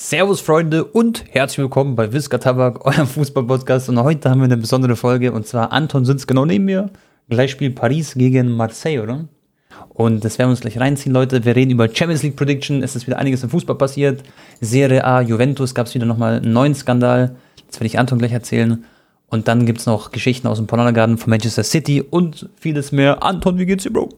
Servus Freunde und herzlich willkommen bei Wiska Tabak, eurem Fußballpodcast. Und heute haben wir eine besondere Folge und zwar Anton sitzt genau neben mir. Gleich spielt Paris gegen Marseille, oder? Und das werden wir uns gleich reinziehen, Leute. Wir reden über Champions League Prediction. Es ist wieder einiges im Fußball passiert. Serie A, Juventus gab es wieder nochmal einen neuen Skandal. Das werde ich Anton gleich erzählen. Und dann gibt es noch Geschichten aus dem Garden von Manchester City und vieles mehr. Anton, wie geht's dir, Bro?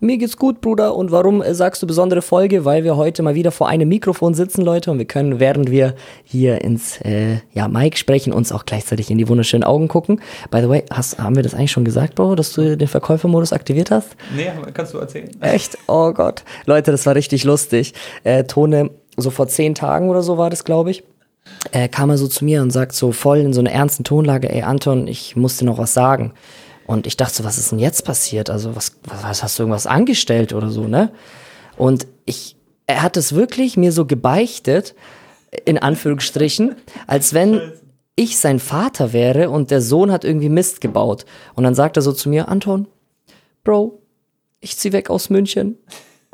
Mir geht's gut, Bruder. Und warum äh, sagst du besondere Folge? Weil wir heute mal wieder vor einem Mikrofon sitzen, Leute, und wir können, während wir hier ins äh, ja, Mic sprechen, uns auch gleichzeitig in die wunderschönen Augen gucken. By the way, hast, haben wir das eigentlich schon gesagt, Bro, dass du den Verkäufermodus aktiviert hast? Nee, kannst du erzählen. Echt? Oh Gott. Leute, das war richtig lustig. Äh, Tone, so vor zehn Tagen oder so war das, glaube ich. Äh, kam er so zu mir und sagt so voll in so einer ernsten Tonlage, ey Anton, ich muss dir noch was sagen. Und ich dachte so, was ist denn jetzt passiert? Also, was, was hast du irgendwas angestellt oder so, ne? Und ich, er hat es wirklich mir so gebeichtet, in Anführungsstrichen, als wenn ich sein Vater wäre und der Sohn hat irgendwie Mist gebaut. Und dann sagt er so zu mir, Anton, Bro, ich zieh weg aus München.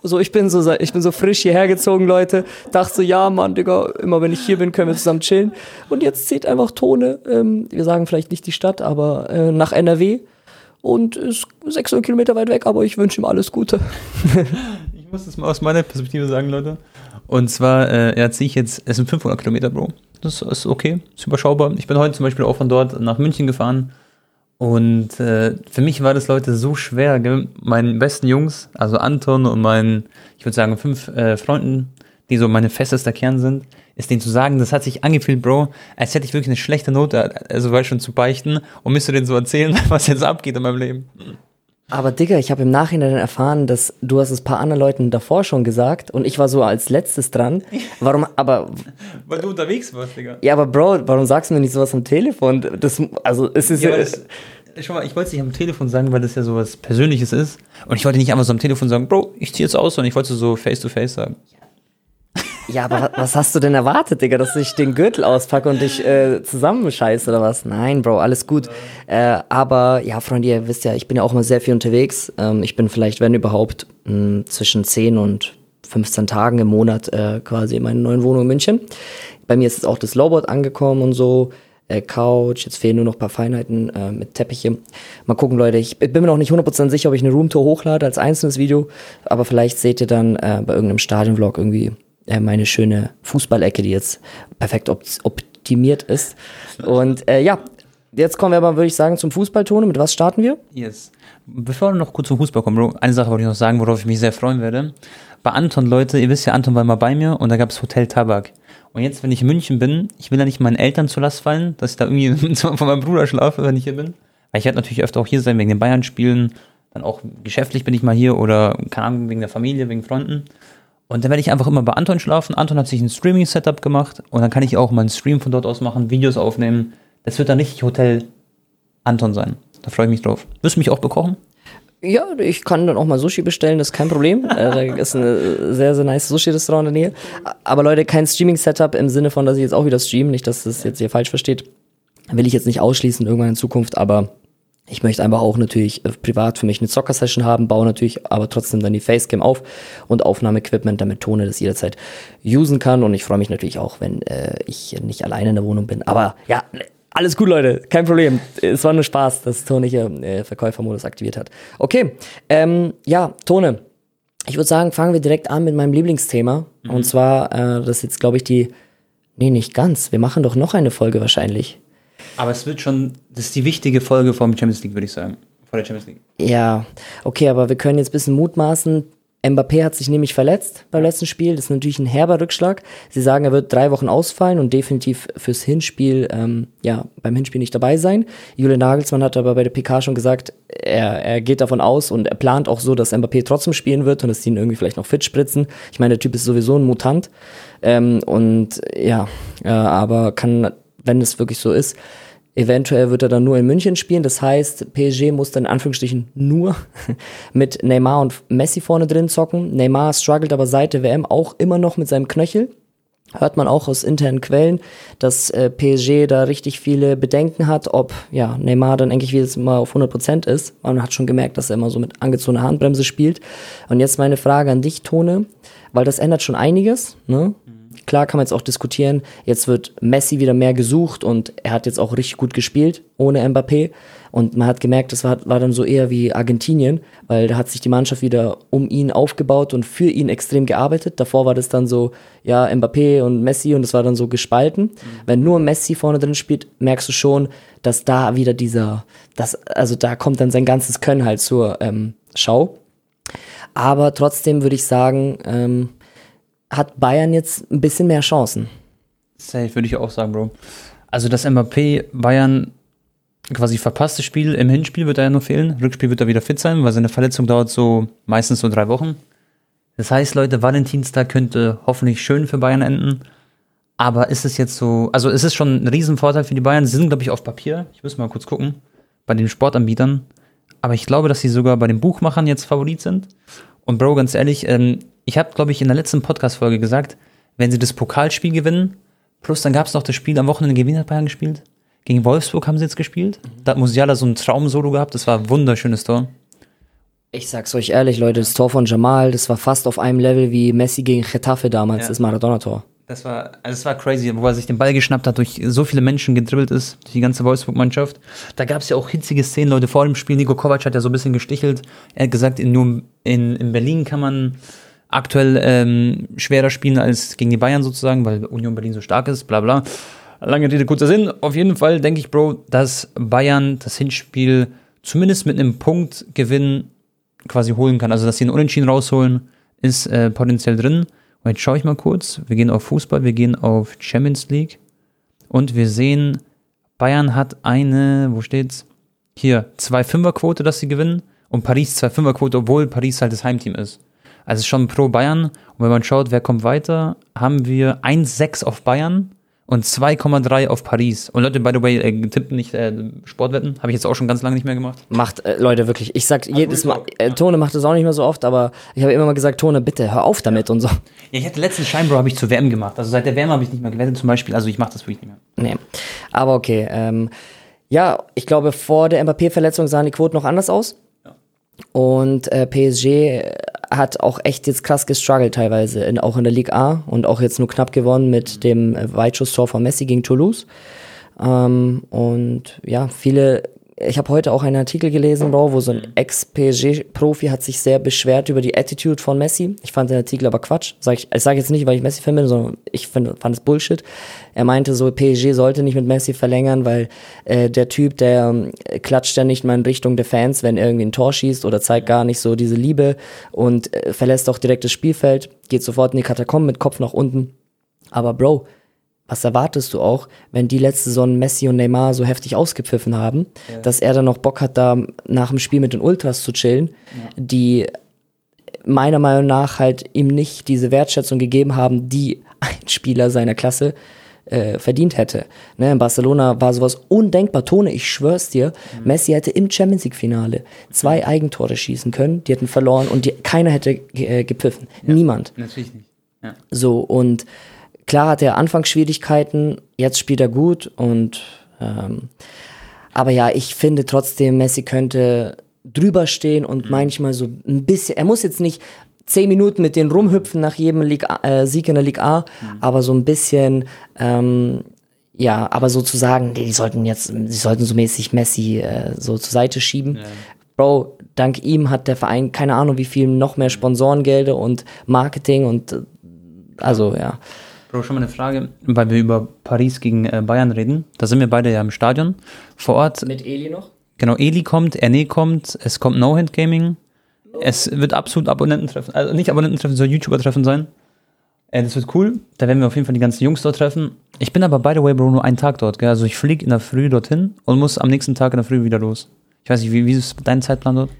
So, ich bin so, ich bin so frisch hierher gezogen, Leute. Dachte so, ja, Mann, Digga, immer wenn ich hier bin, können wir zusammen chillen. Und jetzt zieht einfach Tone, ähm, wir sagen vielleicht nicht die Stadt, aber äh, nach NRW und ist 600 Kilometer weit weg, aber ich wünsche ihm alles Gute. ich muss das mal aus meiner Perspektive sagen, Leute. Und zwar, äh, er ziehe ich jetzt, es sind 500 Kilometer, Bro. Das ist okay, ist überschaubar. Ich bin heute zum Beispiel auch von dort nach München gefahren. Und äh, für mich war das, Leute, so schwer. Gell? Meinen besten Jungs, also Anton und meinen, ich würde sagen, fünf äh, Freunden, die so meine festester Kern sind, ist denen zu sagen, das hat sich angefühlt, Bro, als hätte ich wirklich eine schlechte Note, also weil schon zu beichten und müsste denen so erzählen, was jetzt abgeht in meinem Leben. Aber Digga, ich habe im Nachhinein erfahren, dass du hast es ein paar anderen Leuten davor schon gesagt und ich war so als letztes dran. Warum, aber... Weil du unterwegs warst, Digga. Ja, aber Bro, warum sagst du mir nicht sowas am Telefon? Das, also, es ist ja... ja das, Schau mal, ich wollte es nicht am Telefon sagen, weil das ja sowas Persönliches ist. Und ich wollte nicht einfach so am Telefon sagen, Bro, ich ziehe jetzt aus, sondern ich wollte so face to face sagen. Ja, aber was hast du denn erwartet, Digga, dass ich den Gürtel auspacke und dich äh, zusammenscheiße oder was? Nein, Bro, alles gut. Äh, aber ja, Freunde, ihr wisst ja, ich bin ja auch immer sehr viel unterwegs. Ähm, ich bin vielleicht, wenn überhaupt, mh, hm, zwischen 10 und 15 Tagen im Monat äh, quasi in meiner neuen Wohnung in München. Bei mir ist jetzt auch das Lowboard angekommen und so. Äh, Couch, jetzt fehlen nur noch ein paar Feinheiten äh, mit Teppiche. Mal gucken, Leute. Ich bin mir noch nicht 100% sicher, ob ich eine Roomtour hochlade als einzelnes Video, aber vielleicht seht ihr dann äh, bei irgendeinem Stadionvlog irgendwie äh, meine schöne Fußballecke, die jetzt perfekt op optimiert ist. Und äh, ja, jetzt kommen wir aber, würde ich sagen, zum Fußballtone. Mit was starten wir? Yes. Bevor wir noch kurz zum Fußball kommen, eine Sache wollte ich noch sagen, worauf ich mich sehr freuen werde. Bei Anton, Leute, ihr wisst ja, Anton war mal bei mir und da gab es Hotel Tabak. Und jetzt, wenn ich in München bin, ich will ja nicht meinen Eltern zur Last fallen, dass ich da irgendwie von meinem Bruder schlafe, wenn ich hier bin. Weil ich werde natürlich öfter auch hier sein wegen den Bayern-Spielen. Dann auch geschäftlich bin ich mal hier oder, keine Ahnung, wegen der Familie, wegen Freunden. Und dann werde ich einfach immer bei Anton schlafen. Anton hat sich ein Streaming-Setup gemacht und dann kann ich auch meinen Stream von dort aus machen, Videos aufnehmen. Das wird dann nicht Hotel Anton sein. Da freue ich mich drauf. Wirst du mich auch bekochen? Ja, ich kann dann auch mal Sushi bestellen, das ist kein Problem. äh, da ist ein sehr, sehr nice Sushi-Restaurant in der Nähe. Aber Leute, kein Streaming-Setup im Sinne von, dass ich jetzt auch wieder streame, nicht, dass das jetzt hier falsch versteht. Will ich jetzt nicht ausschließen irgendwann in Zukunft, aber ich möchte einfach auch natürlich äh, privat für mich eine Zocker-Session haben, baue natürlich aber trotzdem dann die Facecam auf und Aufnahmeequipment, damit Tone das jederzeit usen kann. Und ich freue mich natürlich auch, wenn äh, ich nicht alleine in der Wohnung bin. Aber ja, alles gut, Leute, kein Problem. Es war nur Spaß, dass Tone hier äh, Verkäufermodus aktiviert hat. Okay, ähm, ja, Tone. Ich würde sagen, fangen wir direkt an mit meinem Lieblingsthema. Mhm. Und zwar, äh, das ist jetzt, glaube ich, die. Nee, nicht ganz. Wir machen doch noch eine Folge wahrscheinlich. Aber es wird schon, das ist die wichtige Folge vom Champions League, würde ich sagen. Vor der Champions League. Ja, okay, aber wir können jetzt ein bisschen mutmaßen. Mbappé hat sich nämlich verletzt beim letzten Spiel. Das ist natürlich ein herber Rückschlag. Sie sagen, er wird drei Wochen ausfallen und definitiv fürs Hinspiel, ähm, ja, beim Hinspiel nicht dabei sein. Julian Nagelsmann hat aber bei der PK schon gesagt, er, er geht davon aus und er plant auch so, dass Mbappé trotzdem spielen wird und dass sie ihn irgendwie vielleicht noch fit spritzen. Ich meine, der Typ ist sowieso ein Mutant. Ähm, und ja, äh, aber kann, wenn es wirklich so ist, Eventuell wird er dann nur in München spielen. Das heißt, PSG muss dann in Anführungsstrichen nur mit Neymar und Messi vorne drin zocken. Neymar struggelt aber seit der WM auch immer noch mit seinem Knöchel. Hört man auch aus internen Quellen, dass äh, PSG da richtig viele Bedenken hat, ob ja, Neymar dann eigentlich wieder mal auf 100% ist. Man hat schon gemerkt, dass er immer so mit angezogener Handbremse spielt. Und jetzt meine Frage an dich, Tone, weil das ändert schon einiges. Ne? Klar kann man jetzt auch diskutieren, jetzt wird Messi wieder mehr gesucht und er hat jetzt auch richtig gut gespielt ohne Mbappé. Und man hat gemerkt, das war, war dann so eher wie Argentinien, weil da hat sich die Mannschaft wieder um ihn aufgebaut und für ihn extrem gearbeitet. Davor war das dann so, ja, Mbappé und Messi und das war dann so gespalten. Mhm. Wenn nur Messi vorne drin spielt, merkst du schon, dass da wieder dieser, das, also da kommt dann sein ganzes Können halt zur ähm, Schau. Aber trotzdem würde ich sagen, ähm, hat Bayern jetzt ein bisschen mehr Chancen. Safe, würde ich auch sagen, Bro. Also das Mbappé Bayern quasi verpasstes Spiel im Hinspiel wird er ja nur fehlen. Rückspiel wird er wieder fit sein, weil seine Verletzung dauert so meistens so drei Wochen. Das heißt, Leute, Valentinstag könnte hoffentlich schön für Bayern enden. Aber ist es jetzt so, also ist es schon ein Riesenvorteil für die Bayern? Sie sind, glaube ich, auf Papier. Ich muss mal kurz gucken. Bei den Sportanbietern. Aber ich glaube, dass sie sogar bei den Buchmachern jetzt Favorit sind. Und Bro, ganz ehrlich, ähm, ich habe, glaube ich, in der letzten Podcast-Folge gesagt, wenn sie das Pokalspiel gewinnen, plus dann gab es noch das Spiel am Wochenende gegen Bayern gespielt. Gegen Wolfsburg haben sie jetzt gespielt. Da hat Musiala so ein Traum-Solo gehabt. Das war ein wunderschönes Tor. Ich sag's euch ehrlich, Leute, das Tor von Jamal, das war fast auf einem Level wie Messi gegen Getafe damals, ja. das Maradona-Tor. Das war, also das war crazy, wo er sich den Ball geschnappt hat, durch so viele Menschen gedribbelt ist, durch die ganze Wolfsburg-Mannschaft. Da gab es ja auch hitzige Szenen, Leute, vor dem Spiel. Nico Kovac hat ja so ein bisschen gestichelt. Er hat gesagt, in, nur in, in Berlin kann man aktuell ähm, schwerer spielen als gegen die Bayern sozusagen, weil Union Berlin so stark ist, bla bla. Lange Rede, kurzer Sinn. Auf jeden Fall denke ich, Bro, dass Bayern das Hinspiel zumindest mit einem Punktgewinn quasi holen kann. Also, dass sie einen Unentschieden rausholen, ist äh, potenziell drin. Und jetzt schaue ich mal kurz. Wir gehen auf Fußball, wir gehen auf Champions League und wir sehen, Bayern hat eine, wo steht's? Hier, 2-5er-Quote, dass sie gewinnen und Paris 2-5er-Quote, obwohl Paris halt das Heimteam ist. Also schon pro Bayern. Und wenn man schaut, wer kommt weiter, haben wir 1-6 auf Bayern und 2,3 auf Paris. Und Leute, by the way, äh, tippen nicht äh, Sportwetten. Habe ich jetzt auch schon ganz lange nicht mehr gemacht. Macht, äh, Leute, wirklich. Ich sag also jedes Mal, äh, Tone macht das auch nicht mehr so oft, aber ich habe immer mal gesagt, Tone, bitte, hör auf damit ja. und so. Ja, ich hatte letzten Scheinbro habe ich zur WM gemacht. Also seit der WM habe ich nicht mehr gewettet zum Beispiel. Also ich mache das wirklich nicht mehr. Nee, aber okay. Ähm, ja, ich glaube, vor der Mbappé-Verletzung sahen die Quoten noch anders aus. Und äh, PSG hat auch echt jetzt krass gestruggelt teilweise, in, auch in der Ligue A und auch jetzt nur knapp gewonnen mit dem Weitschusstor von Messi gegen Toulouse. Ähm, und ja, viele ich habe heute auch einen Artikel gelesen, Bro, wo so ein Ex-PSG-Profi hat sich sehr beschwert über die Attitude von Messi. Ich fand den Artikel aber Quatsch. Sag ich ich sage jetzt nicht, weil ich Messi-Fan bin, sondern ich find, fand es Bullshit. Er meinte so, PSG sollte nicht mit Messi verlängern, weil äh, der Typ, der äh, klatscht ja nicht mal in Richtung der Fans, wenn er irgendwie ein Tor schießt oder zeigt gar nicht so diese Liebe und äh, verlässt auch direkt das Spielfeld, geht sofort in die Katakomben mit Kopf nach unten. Aber Bro, was erwartest du auch, wenn die letzte Saison Messi und Neymar so heftig ausgepfiffen haben, ja. dass er dann noch Bock hat, da nach dem Spiel mit den Ultras zu chillen, ja. die meiner Meinung nach halt ihm nicht diese Wertschätzung gegeben haben, die ein Spieler seiner Klasse äh, verdient hätte. Ne, in Barcelona war sowas undenkbar. Tone, ich schwör's dir, mhm. Messi hätte im Champions League-Finale zwei. Eigentore schießen können, die hätten verloren und die, keiner hätte äh, gepfiffen. Ja, Niemand. Natürlich nicht. Ja. So, und Klar hat er Anfangsschwierigkeiten, jetzt spielt er gut und ähm, aber ja, ich finde trotzdem, Messi könnte drüber stehen und mhm. manchmal so ein bisschen, er muss jetzt nicht zehn Minuten mit denen rumhüpfen nach jedem Liga, äh, Sieg in der Liga A, mhm. aber so ein bisschen, ähm, ja, aber sozusagen, die sollten jetzt, sie sollten so mäßig Messi äh, so zur Seite schieben. Ja. Bro, dank ihm hat der Verein keine Ahnung wie viel noch mehr Sponsorengelder und Marketing und äh, also ja. Bro, schon mal eine Frage, weil wir über Paris gegen äh, Bayern reden. Da sind wir beide ja im Stadion vor Ort. Mit Eli noch? Genau, Eli kommt, Erne kommt, es kommt No Hand Gaming. Es wird absolut Abonnententreffen, also nicht Abonnententreffen, soll YouTuber-Treffen sein. Äh, das wird cool. Da werden wir auf jeden Fall die ganzen Jungs dort treffen. Ich bin aber, by the way, Bro, nur einen Tag dort. Gell? Also ich fliege in der Früh dorthin und muss am nächsten Tag in der Früh wieder los. Ich weiß nicht, wie, wie ist dein Zeitplan dort?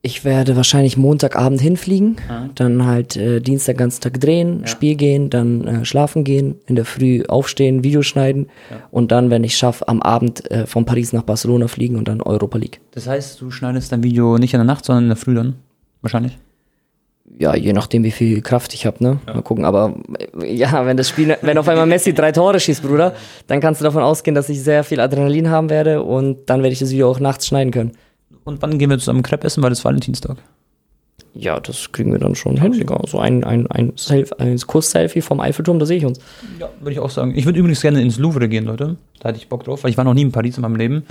Ich werde wahrscheinlich Montagabend hinfliegen, mhm. dann halt äh, Dienstag ganzen Tag drehen, ja. Spiel gehen, dann äh, schlafen gehen, in der Früh aufstehen, Video schneiden ja. und dann, wenn ich schaffe, am Abend äh, von Paris nach Barcelona fliegen und dann Europa League. Das heißt, du schneidest dein Video nicht in der Nacht, sondern in der Früh dann? Wahrscheinlich? Ja, je nachdem, wie viel Kraft ich habe, ne? Ja. Mal gucken. Aber äh, ja, wenn das Spiel, wenn auf einmal Messi drei Tore schießt, Bruder, dann kannst du davon ausgehen, dass ich sehr viel Adrenalin haben werde und dann werde ich das Video auch nachts schneiden können. Und wann gehen wir zusammen Crepe essen, weil das Valentinstag? Ja, das kriegen wir dann schon hin. Digga. So ein, ein, ein, Self, ein Kuss-Selfie vom Eiffelturm, da sehe ich uns. Ja, würde ich auch sagen. Ich würde übrigens gerne ins Louvre gehen, Leute. Da hatte ich Bock drauf, weil ich war noch nie in Paris in meinem Leben.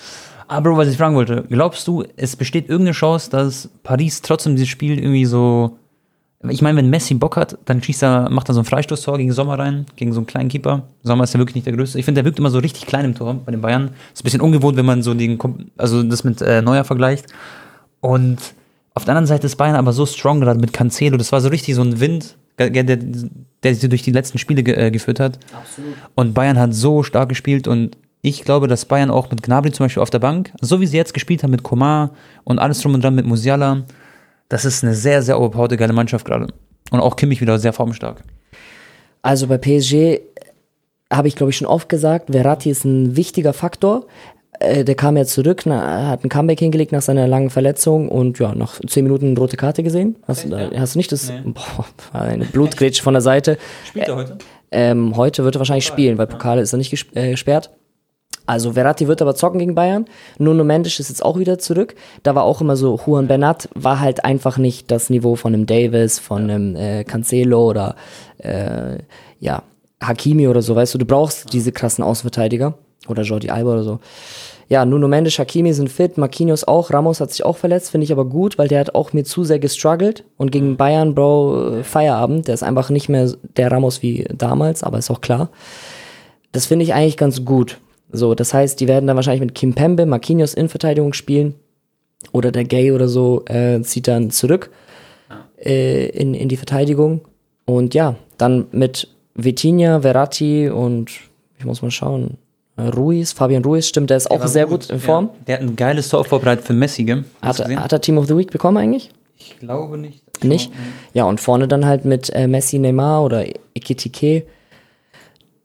Aber was ich fragen wollte, glaubst du, es besteht irgendeine Chance, dass Paris trotzdem dieses Spiel irgendwie so. Ich meine, wenn Messi Bock hat, dann schießt er, macht er so ein Freistoßtor gegen Sommer rein, gegen so einen kleinen Keeper. Sommer ist ja wirklich nicht der größte. Ich finde, der wirkt immer so richtig klein im Tor bei den Bayern. Ist ein bisschen ungewohnt, wenn man so den, also das mit äh, Neuer vergleicht. Und auf der anderen Seite ist Bayern aber so strong gerade mit Cancelo. Das war so richtig so ein Wind, der, der, der sie durch die letzten Spiele ge äh, geführt hat. Absolut. Und Bayern hat so stark gespielt und ich glaube, dass Bayern auch mit Gnabry zum Beispiel auf der Bank, so wie sie jetzt gespielt haben mit Komar und alles drum und dran mit Musiala, das ist eine sehr, sehr overpowered geile Mannschaft gerade. Und auch Kimmich wieder sehr formstark. Also bei PSG habe ich, glaube ich, schon oft gesagt, Verratti ist ein wichtiger Faktor. Äh, der kam ja zurück, na, hat ein Comeback hingelegt nach seiner langen Verletzung und ja, nach zehn Minuten eine rote Karte gesehen. Hast, du, da, hast du nicht das? Nee. Boah, eine Blutgrätsche von der Seite. Spielt er heute? Ähm, heute wird er wahrscheinlich spielen, weil Pokale ist er nicht äh, gesperrt. Also Verratti wird aber zocken gegen Bayern. Nuno Mendes ist jetzt auch wieder zurück. Da war auch immer so, Juan Bernat war halt einfach nicht das Niveau von einem Davis, von einem äh, Cancelo oder äh, ja, Hakimi oder so, weißt du, du brauchst diese krassen Außenverteidiger oder Jordi Alba oder so. Ja, Nuno Mendes, Hakimi sind fit, Marquinhos auch, Ramos hat sich auch verletzt, finde ich aber gut, weil der hat auch mir zu sehr gestruggelt und gegen Bayern, Bro, äh, Feierabend, der ist einfach nicht mehr der Ramos wie damals, aber ist auch klar. Das finde ich eigentlich ganz gut. So, das heißt, die werden dann wahrscheinlich mit Kim Pembe, Marquinhos in Verteidigung spielen oder der Gay oder so äh, zieht dann zurück äh, in, in die Verteidigung und ja, dann mit Vitinha, Verratti und ich muss mal schauen, äh, Ruiz, Fabian Ruiz, stimmt, der ist auch war sehr gut, in Form. Ja. Der hat ein geiles Tor vorbereitet für Messi, gell? Hat, hat er Team of the Week bekommen eigentlich? Ich glaube nicht. Nicht? Ja, und vorne dann halt mit äh, Messi, Neymar oder Ekitike.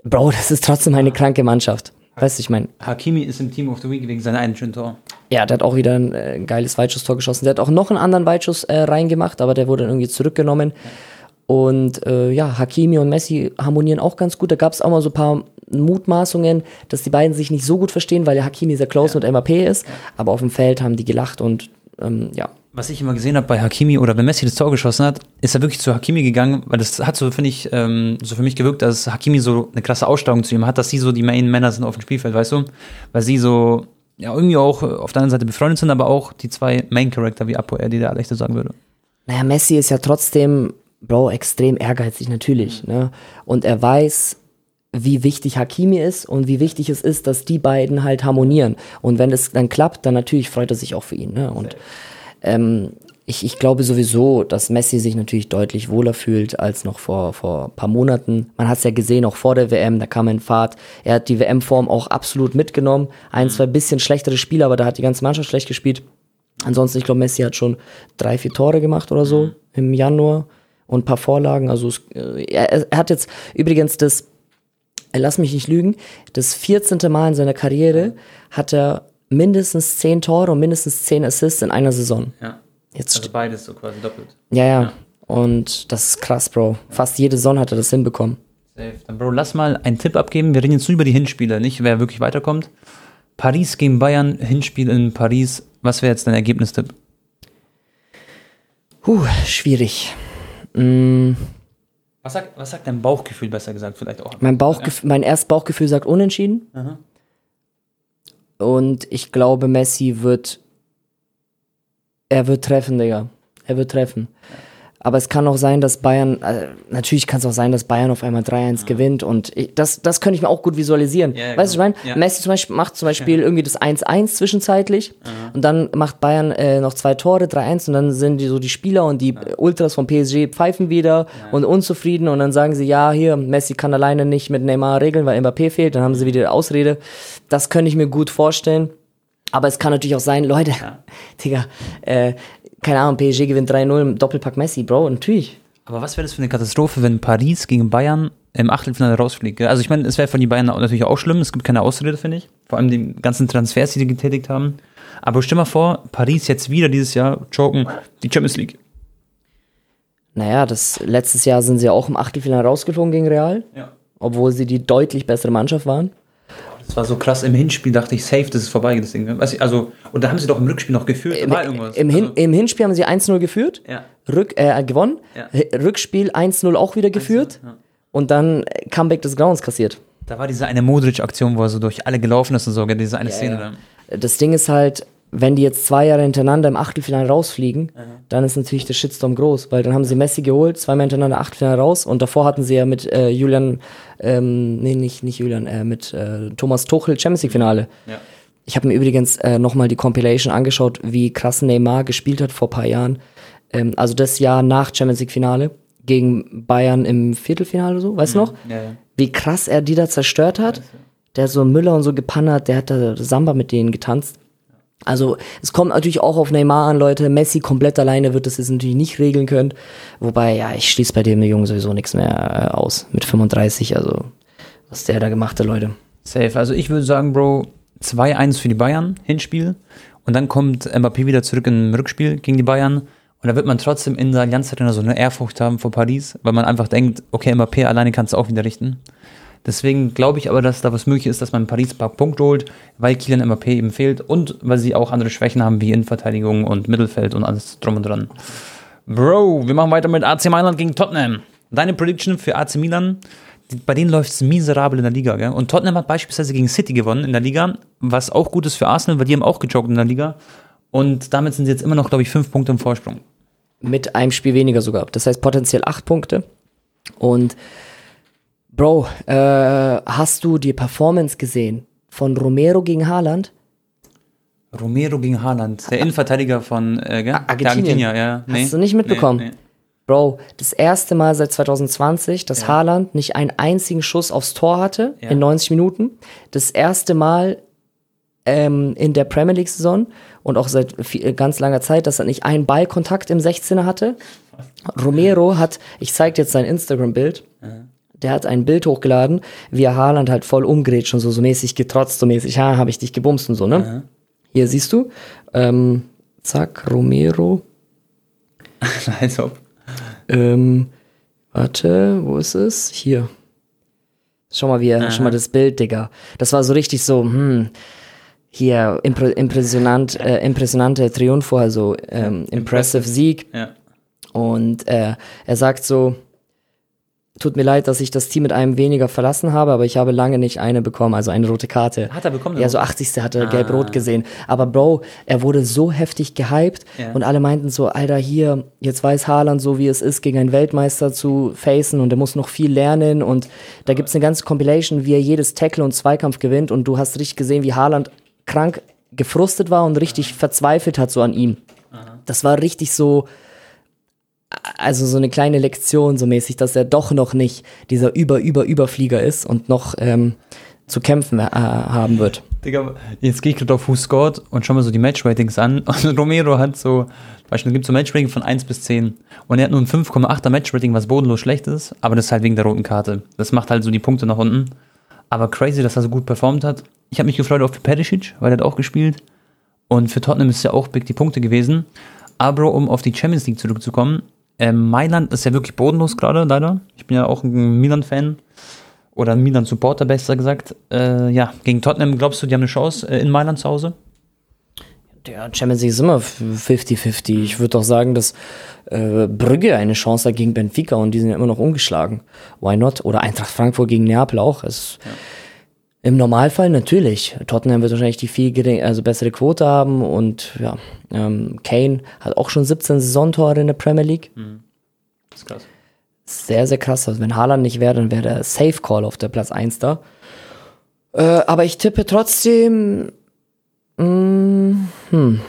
Bro, das ist trotzdem eine kranke Mannschaft. Weißt du, ich meine, Hakimi ist im Team of the Week wegen seiner einen schönen Tor. ja, der hat auch wieder ein äh, geiles Weitschusstor geschossen. Der hat auch noch einen anderen Weitschuss äh, reingemacht, aber der wurde dann irgendwie zurückgenommen. Und äh, ja, Hakimi und Messi harmonieren auch ganz gut. Da gab es auch mal so ein paar Mutmaßungen, dass die beiden sich nicht so gut verstehen, weil der Hakimi sehr close mit MAP ist. Aber auf dem Feld haben die gelacht und ähm, ja, Was ich immer gesehen habe bei Hakimi oder wenn Messi das Tor geschossen hat, ist er wirklich zu Hakimi gegangen, weil das hat so, finde ich, ähm, so für mich gewirkt, dass Hakimi so eine krasse Ausstrahlung zu ihm hat, dass sie so die Main-Männer sind auf dem Spielfeld, weißt du? Weil sie so, ja, irgendwie auch auf der anderen Seite befreundet sind, aber auch die zwei Main-Character, wie Apo die der Alechte sagen würde. Naja, Messi ist ja trotzdem, Bro, extrem ehrgeizig natürlich. Ne? Und er weiß, wie wichtig Hakimi ist und wie wichtig es ist, dass die beiden halt harmonieren. Und wenn es dann klappt, dann natürlich freut er sich auch für ihn. Ne? Und ähm, ich, ich glaube sowieso, dass Messi sich natürlich deutlich wohler fühlt als noch vor, vor ein paar Monaten. Man hat es ja gesehen, auch vor der WM, da kam er in Fahrt. Er hat die WM-Form auch absolut mitgenommen. Ein, zwei bisschen schlechtere Spiele, aber da hat die ganze Mannschaft schlecht gespielt. Ansonsten, ich glaube, Messi hat schon drei, vier Tore gemacht oder so im Januar und ein paar Vorlagen. Also es, äh, er, er hat jetzt übrigens das, äh, lass mich nicht lügen, das 14. Mal in seiner Karriere hat er mindestens zehn Tore und mindestens zehn Assists in einer Saison. Ja. Jetzt Also beides so quasi doppelt. ja, ja. Und das ist krass, Bro. Fast jede Saison hat er das hinbekommen. Safe. Dann, Bro, lass mal einen Tipp abgeben. Wir reden jetzt nur über die Hinspiele, nicht wer wirklich weiterkommt. Paris gegen Bayern, Hinspiel in Paris. Was wäre jetzt dein Ergebnistipp? Huh, schwierig. Mm, Was sagt, was sagt dein Bauchgefühl, besser gesagt, vielleicht auch? mein, Bauchgef mein erstes Bauchgefühl sagt unentschieden. Aha. Und ich glaube, Messi wird. Er wird treffen, Digga. Er wird treffen. Aber es kann auch sein, dass Bayern, äh, natürlich kann es auch sein, dass Bayern auf einmal 3-1 gewinnt und ich, das, das könnte ich mir auch gut visualisieren. Ja, ja, weißt du, ich meine, ja. Messi zum Beispiel macht zum Beispiel irgendwie das 1-1 zwischenzeitlich und dann macht Bayern äh, noch zwei Tore, 3-1 und dann sind die so die Spieler und die Ultras von PSG pfeifen wieder und unzufrieden und dann sagen sie, ja, hier, Messi kann alleine nicht mit Neymar regeln, weil Mbappé fehlt, dann haben sie wieder Ausrede. Das könnte ich mir gut vorstellen. Aber es kann natürlich auch sein, Leute, Digga, äh, keine Ahnung, PSG gewinnt 3-0 im Doppelpack Messi, Bro, natürlich. Aber was wäre das für eine Katastrophe, wenn Paris gegen Bayern im Achtelfinale rausfliegt? Also ich meine, es wäre von den Bayern natürlich auch schlimm, es gibt keine Ausrede, finde ich. Vor allem die ganzen Transfers, die sie getätigt haben. Aber stell mal vor, Paris jetzt wieder dieses Jahr choken die Champions League. Naja, das, letztes Jahr sind sie ja auch im Achtelfinale rausgeflogen gegen Real, Ja. obwohl sie die deutlich bessere Mannschaft waren. Das war so krass. Im Hinspiel dachte ich, safe, das ist vorbei, das Ding. Also, und da haben sie doch im Rückspiel noch geführt. Im, im, Hin, also, Im Hinspiel haben sie 1-0 geführt, ja. Rück, äh, gewonnen, Ja. Rückspiel 1-0 auch wieder geführt ja. und dann äh, Comeback des Grauens kassiert. Da war diese eine Modric-Aktion, wo er so durch alle gelaufen ist und so, diese eine Szene da. Das Ding ist halt, wenn die jetzt zwei Jahre hintereinander im Achtelfinale rausfliegen, dann ist natürlich der Shitstorm groß, weil dann haben sie Messi geholt, zweimal hintereinander Achtelfinale raus und davor hatten sie ja mit äh, Julian, ähm, nee, nicht, nicht Julian, äh, mit äh, Thomas Tuchel Champions League Finale. Ja. Ich habe mir übrigens äh, nochmal die Compilation angeschaut, wie krass Neymar gespielt hat vor paar Jahren. Ähm, also das Jahr nach Champions League Finale gegen Bayern im Viertelfinale oder so, weißt du noch? Ja, ja. Wie krass er die da zerstört hat. Der so Müller und so gepannert, der hat da Samba mit denen getanzt. Also es kommt natürlich auch auf Neymar an, Leute. Messi komplett alleine wird das jetzt natürlich nicht regeln können. Wobei, ja, ich schließe bei dem Jungen sowieso nichts mehr äh, aus. Mit 35, also was der da gemacht hat, Leute. Safe. Also ich würde sagen, Bro, 2-1 für die Bayern, Hinspiel. Und dann kommt Mbappé wieder zurück im Rückspiel gegen die Bayern. Und da wird man trotzdem in der Allianz Arena so eine Ehrfurcht haben vor Paris, weil man einfach denkt, okay, Mbappé alleine kann es auch wieder richten. Deswegen glaube ich aber, dass da was möglich ist, dass man Paris ein paar Punkte holt, weil Kylian Mbappé eben fehlt und weil sie auch andere Schwächen haben, wie Innenverteidigung und Mittelfeld und alles drum und dran. Bro, wir machen weiter mit AC Mailand gegen Tottenham. Deine Prediction für AC Milan? Bei denen läuft es miserabel in der Liga, gell? Und Tottenham hat beispielsweise gegen City gewonnen in der Liga, was auch gut ist für Arsenal, weil die haben auch gejoggt in der Liga. Und damit sind sie jetzt immer noch, glaube ich, fünf Punkte im Vorsprung. Mit einem Spiel weniger sogar. Das heißt potenziell acht Punkte. Und Bro, äh, hast du die Performance gesehen von Romero gegen Haaland? Romero gegen Haaland, der Innenverteidiger von äh, gell? Der Argentinien. Argentinier, ja. Hast du nicht mitbekommen? Nee, nee. Bro, das erste Mal seit 2020, dass Haaland nicht einen einzigen Schuss aufs Tor hatte Ja. in 90 Minuten. Das erste Mal ähm, in der Premier League-Saison und auch seit viel, ganz langer Zeit, dass er nicht einen Ballkontakt im 16er hatte. Romero hat, ich zeig dir jetzt sein Instagram-Bild, der hat ein Bild hochgeladen, wie er Haaland halt voll umgrätscht und so, so mäßig getrotzt, so mäßig, ha, habe ich dich gebumst und so, ne? Hier siehst du, ähm, zack, Romero, Als ob. ähm, warte, wo ist es? Hier. Schau mal, wie er, schau mal das Bild, Digga. Das war so richtig so, hm, hier, impre, impressionant, äh, impressionante Triumph, also ähm, impressive Sieg. Ja. Und äh, er sagt so, tut mir leid, dass ich das Team mit einem weniger verlassen habe, aber ich habe lange nicht eine bekommen, also eine rote Karte. Hat er bekommen? Ja, so 80. hat er gelb-rot gesehen. Aber Bro, er wurde so heftig gehypt Ja. und alle meinten so, Alter, hier, jetzt weiß Haaland so, wie es ist, gegen einen Weltmeister zu facen und er muss noch viel lernen und da gibt's eine ganze Compilation, wie er jedes Tackle und Zweikampf gewinnt und du hast richtig gesehen, wie Haaland krank gefrustet war und richtig verzweifelt hat so an ihm. Das war richtig so, also so eine kleine Lektion so mäßig, dass er doch noch nicht dieser über über überflieger ist und noch ähm, zu kämpfen äh, haben wird. Digga, jetzt gehe ich gerade auf Who Scored und schau mir so die Matchratings an. Und Romero hat so, Beispiel gibt so Matchrating von 1 bis 10. Und er hat nur ein 5,8er Matchrating, was bodenlos schlecht ist, aber das ist halt wegen der roten Karte. Das macht halt so die Punkte nach unten. Aber crazy, dass er so gut performt hat. Ich habe mich gefreut auf Perisic, weil er hat auch gespielt. Und für Tottenham ist ja auch big die Punkte gewesen. Aber um auf die Champions League zurückzukommen, ähm, Mailand ist ja wirklich bodenlos gerade, leider. Ich bin ja auch ein Milan-Fan. Oder ein Milan-Supporter, besser gesagt. Äh, ja, gegen Tottenham, glaubst du, die haben eine Chance äh, in Mailand zu Hause? Der Champions League ist immer 50-50. Ich würde doch sagen, dass äh, Brügge eine Chance hat gegen Benfica und die sind ja immer noch ungeschlagen. Why not? Oder Eintracht Frankfurt gegen Neapel auch. Es, Im Normalfall natürlich. Tottenham wird wahrscheinlich die viel gering, also bessere Quote haben und ja, ähm, Kane hat auch schon 17 Saisontore in der Premier League. Das ist krass. Sehr, sehr krass. Also wenn Haaland nicht wäre, dann wäre der Safe Call auf der Platz 1 da. Äh, aber ich tippe trotzdem. Mh, hm,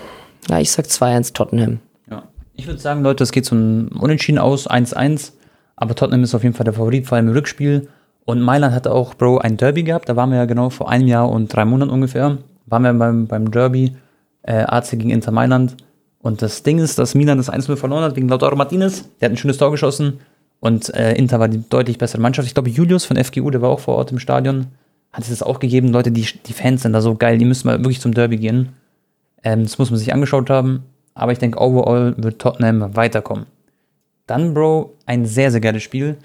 ja, ich sag 2-1 Tottenham. Ja. Ich würde sagen, Leute, es geht so ein Unentschieden aus, 1-1. Aber Tottenham ist auf jeden Fall der Favorit, vor allem im Rückspiel. Und Mailand hatte auch, Bro, ein Derby gehabt. Da waren wir ja genau vor einem Jahr und drei Monaten ungefähr. Waren wir beim, beim Derby äh, AC gegen Inter Mailand. Und das Ding ist, dass Milan das 1-0 verloren hat wegen Lautaro Martinez. Der hat ein schönes Tor geschossen. Und äh, Inter war die deutlich bessere Mannschaft. Ich glaube, Julius von FGU, der war auch vor Ort im Stadion, hat es das auch gegeben. Leute, die, die Fans sind da so geil. Die müssen mal wirklich zum Derby gehen. Ähm, das muss man sich angeschaut haben. Aber ich denke, overall wird Tottenham weiterkommen. Dann, Bro, ein sehr, sehr geiles Spiel.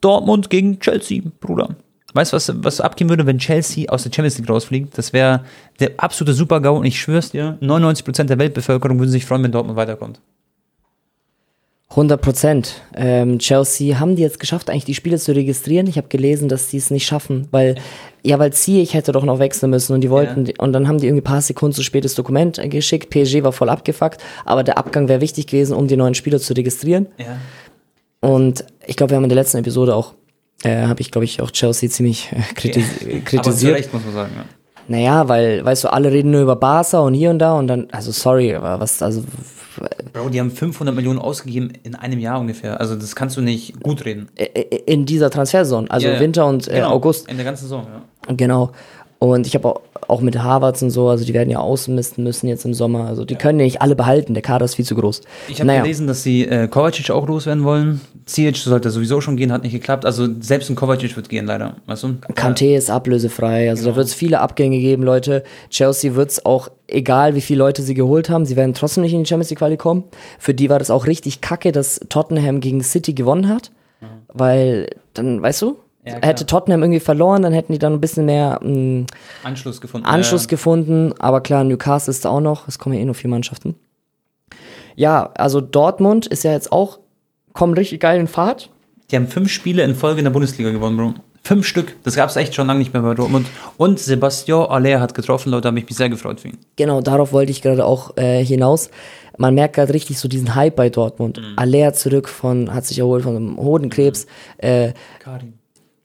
Dortmund gegen Chelsea, Bruder. weißt du, was, was abgehen würde, wenn Chelsea aus der Champions League rausfliegt? Das wäre der absolute Super-GAU und ich schwör's dir, 99% der Weltbevölkerung würden sich freuen, wenn Dortmund weiterkommt. 100 Prozent. Ähm, Chelsea haben die jetzt geschafft, eigentlich die Spiele zu registrieren. Ich habe gelesen, dass die es nicht schaffen, weil ja, weil Ziyech hätte doch noch wechseln müssen und die wollten und dann haben die irgendwie ein paar Sekunden zu spät das Dokument äh, geschickt. PSG war voll abgefuckt, aber der Abgang wäre wichtig gewesen, um die neuen Spieler zu registrieren. Ja. Und ich glaube, wir haben in der letzten Episode auch äh, habe ich glaube ich auch Chelsea ziemlich äh, kritis Aber zu kritisiert. Recht, muss man sagen. Ja. Naja, weil, weißt du, alle reden nur über Barca und hier und da und dann, also sorry, aber was, also Bro, die haben 500 Millionen ausgegeben in einem Jahr ungefähr. Also das kannst du nicht gut reden. in dieser Transfersaison, also Ja, ja. Winter und äh, Genau, August. In der ganzen Saison, ja. Genau. Und ich habe auch, mit Harvards und so, also die werden ja ausmisten müssen jetzt im Sommer. Also die können ja nicht alle behalten, der Kader ist viel zu groß. Ich habe gelesen, dass sie äh, Kovacic auch loswerden wollen. Ziyech sollte sowieso schon gehen, hat nicht geklappt. Also selbst ein Kovacic wird gehen, leider. Weißt du? Kanté ist ablösefrei, also Genau. da wird es viele Abgänge geben, Leute. Chelsea wird es auch, egal wie viele Leute sie geholt haben, sie werden trotzdem nicht in die Champions League Quali kommen. Für die war das auch richtig kacke, dass Tottenham gegen City gewonnen hat, weil dann, weißt du, Mhm. Ja, hätte Tottenham irgendwie verloren, dann hätten die dann ein bisschen mehr mh, Anschluss gefunden. Anschluss Äh, gefunden, aber klar, Newcastle ist da auch noch, es kommen ja eh nur vier Mannschaften. Ja, also Dortmund ist ja jetzt auch, kommen richtig geil in Fahrt. Die haben fünf Spiele in Folge in der Bundesliga gewonnen, Bro. Fünf Stück. Das gab es echt schon lange nicht mehr bei Dortmund. Und Sebastian Aller hat getroffen, Leute, habe ich mich sehr gefreut für ihn. Genau, darauf wollte ich gerade auch äh, hinaus. Man merkt gerade richtig so diesen Hype bei Dortmund. Mhm. Aller zurück von, hat sich erholt von einem Hodenkrebs. Äh, Karim.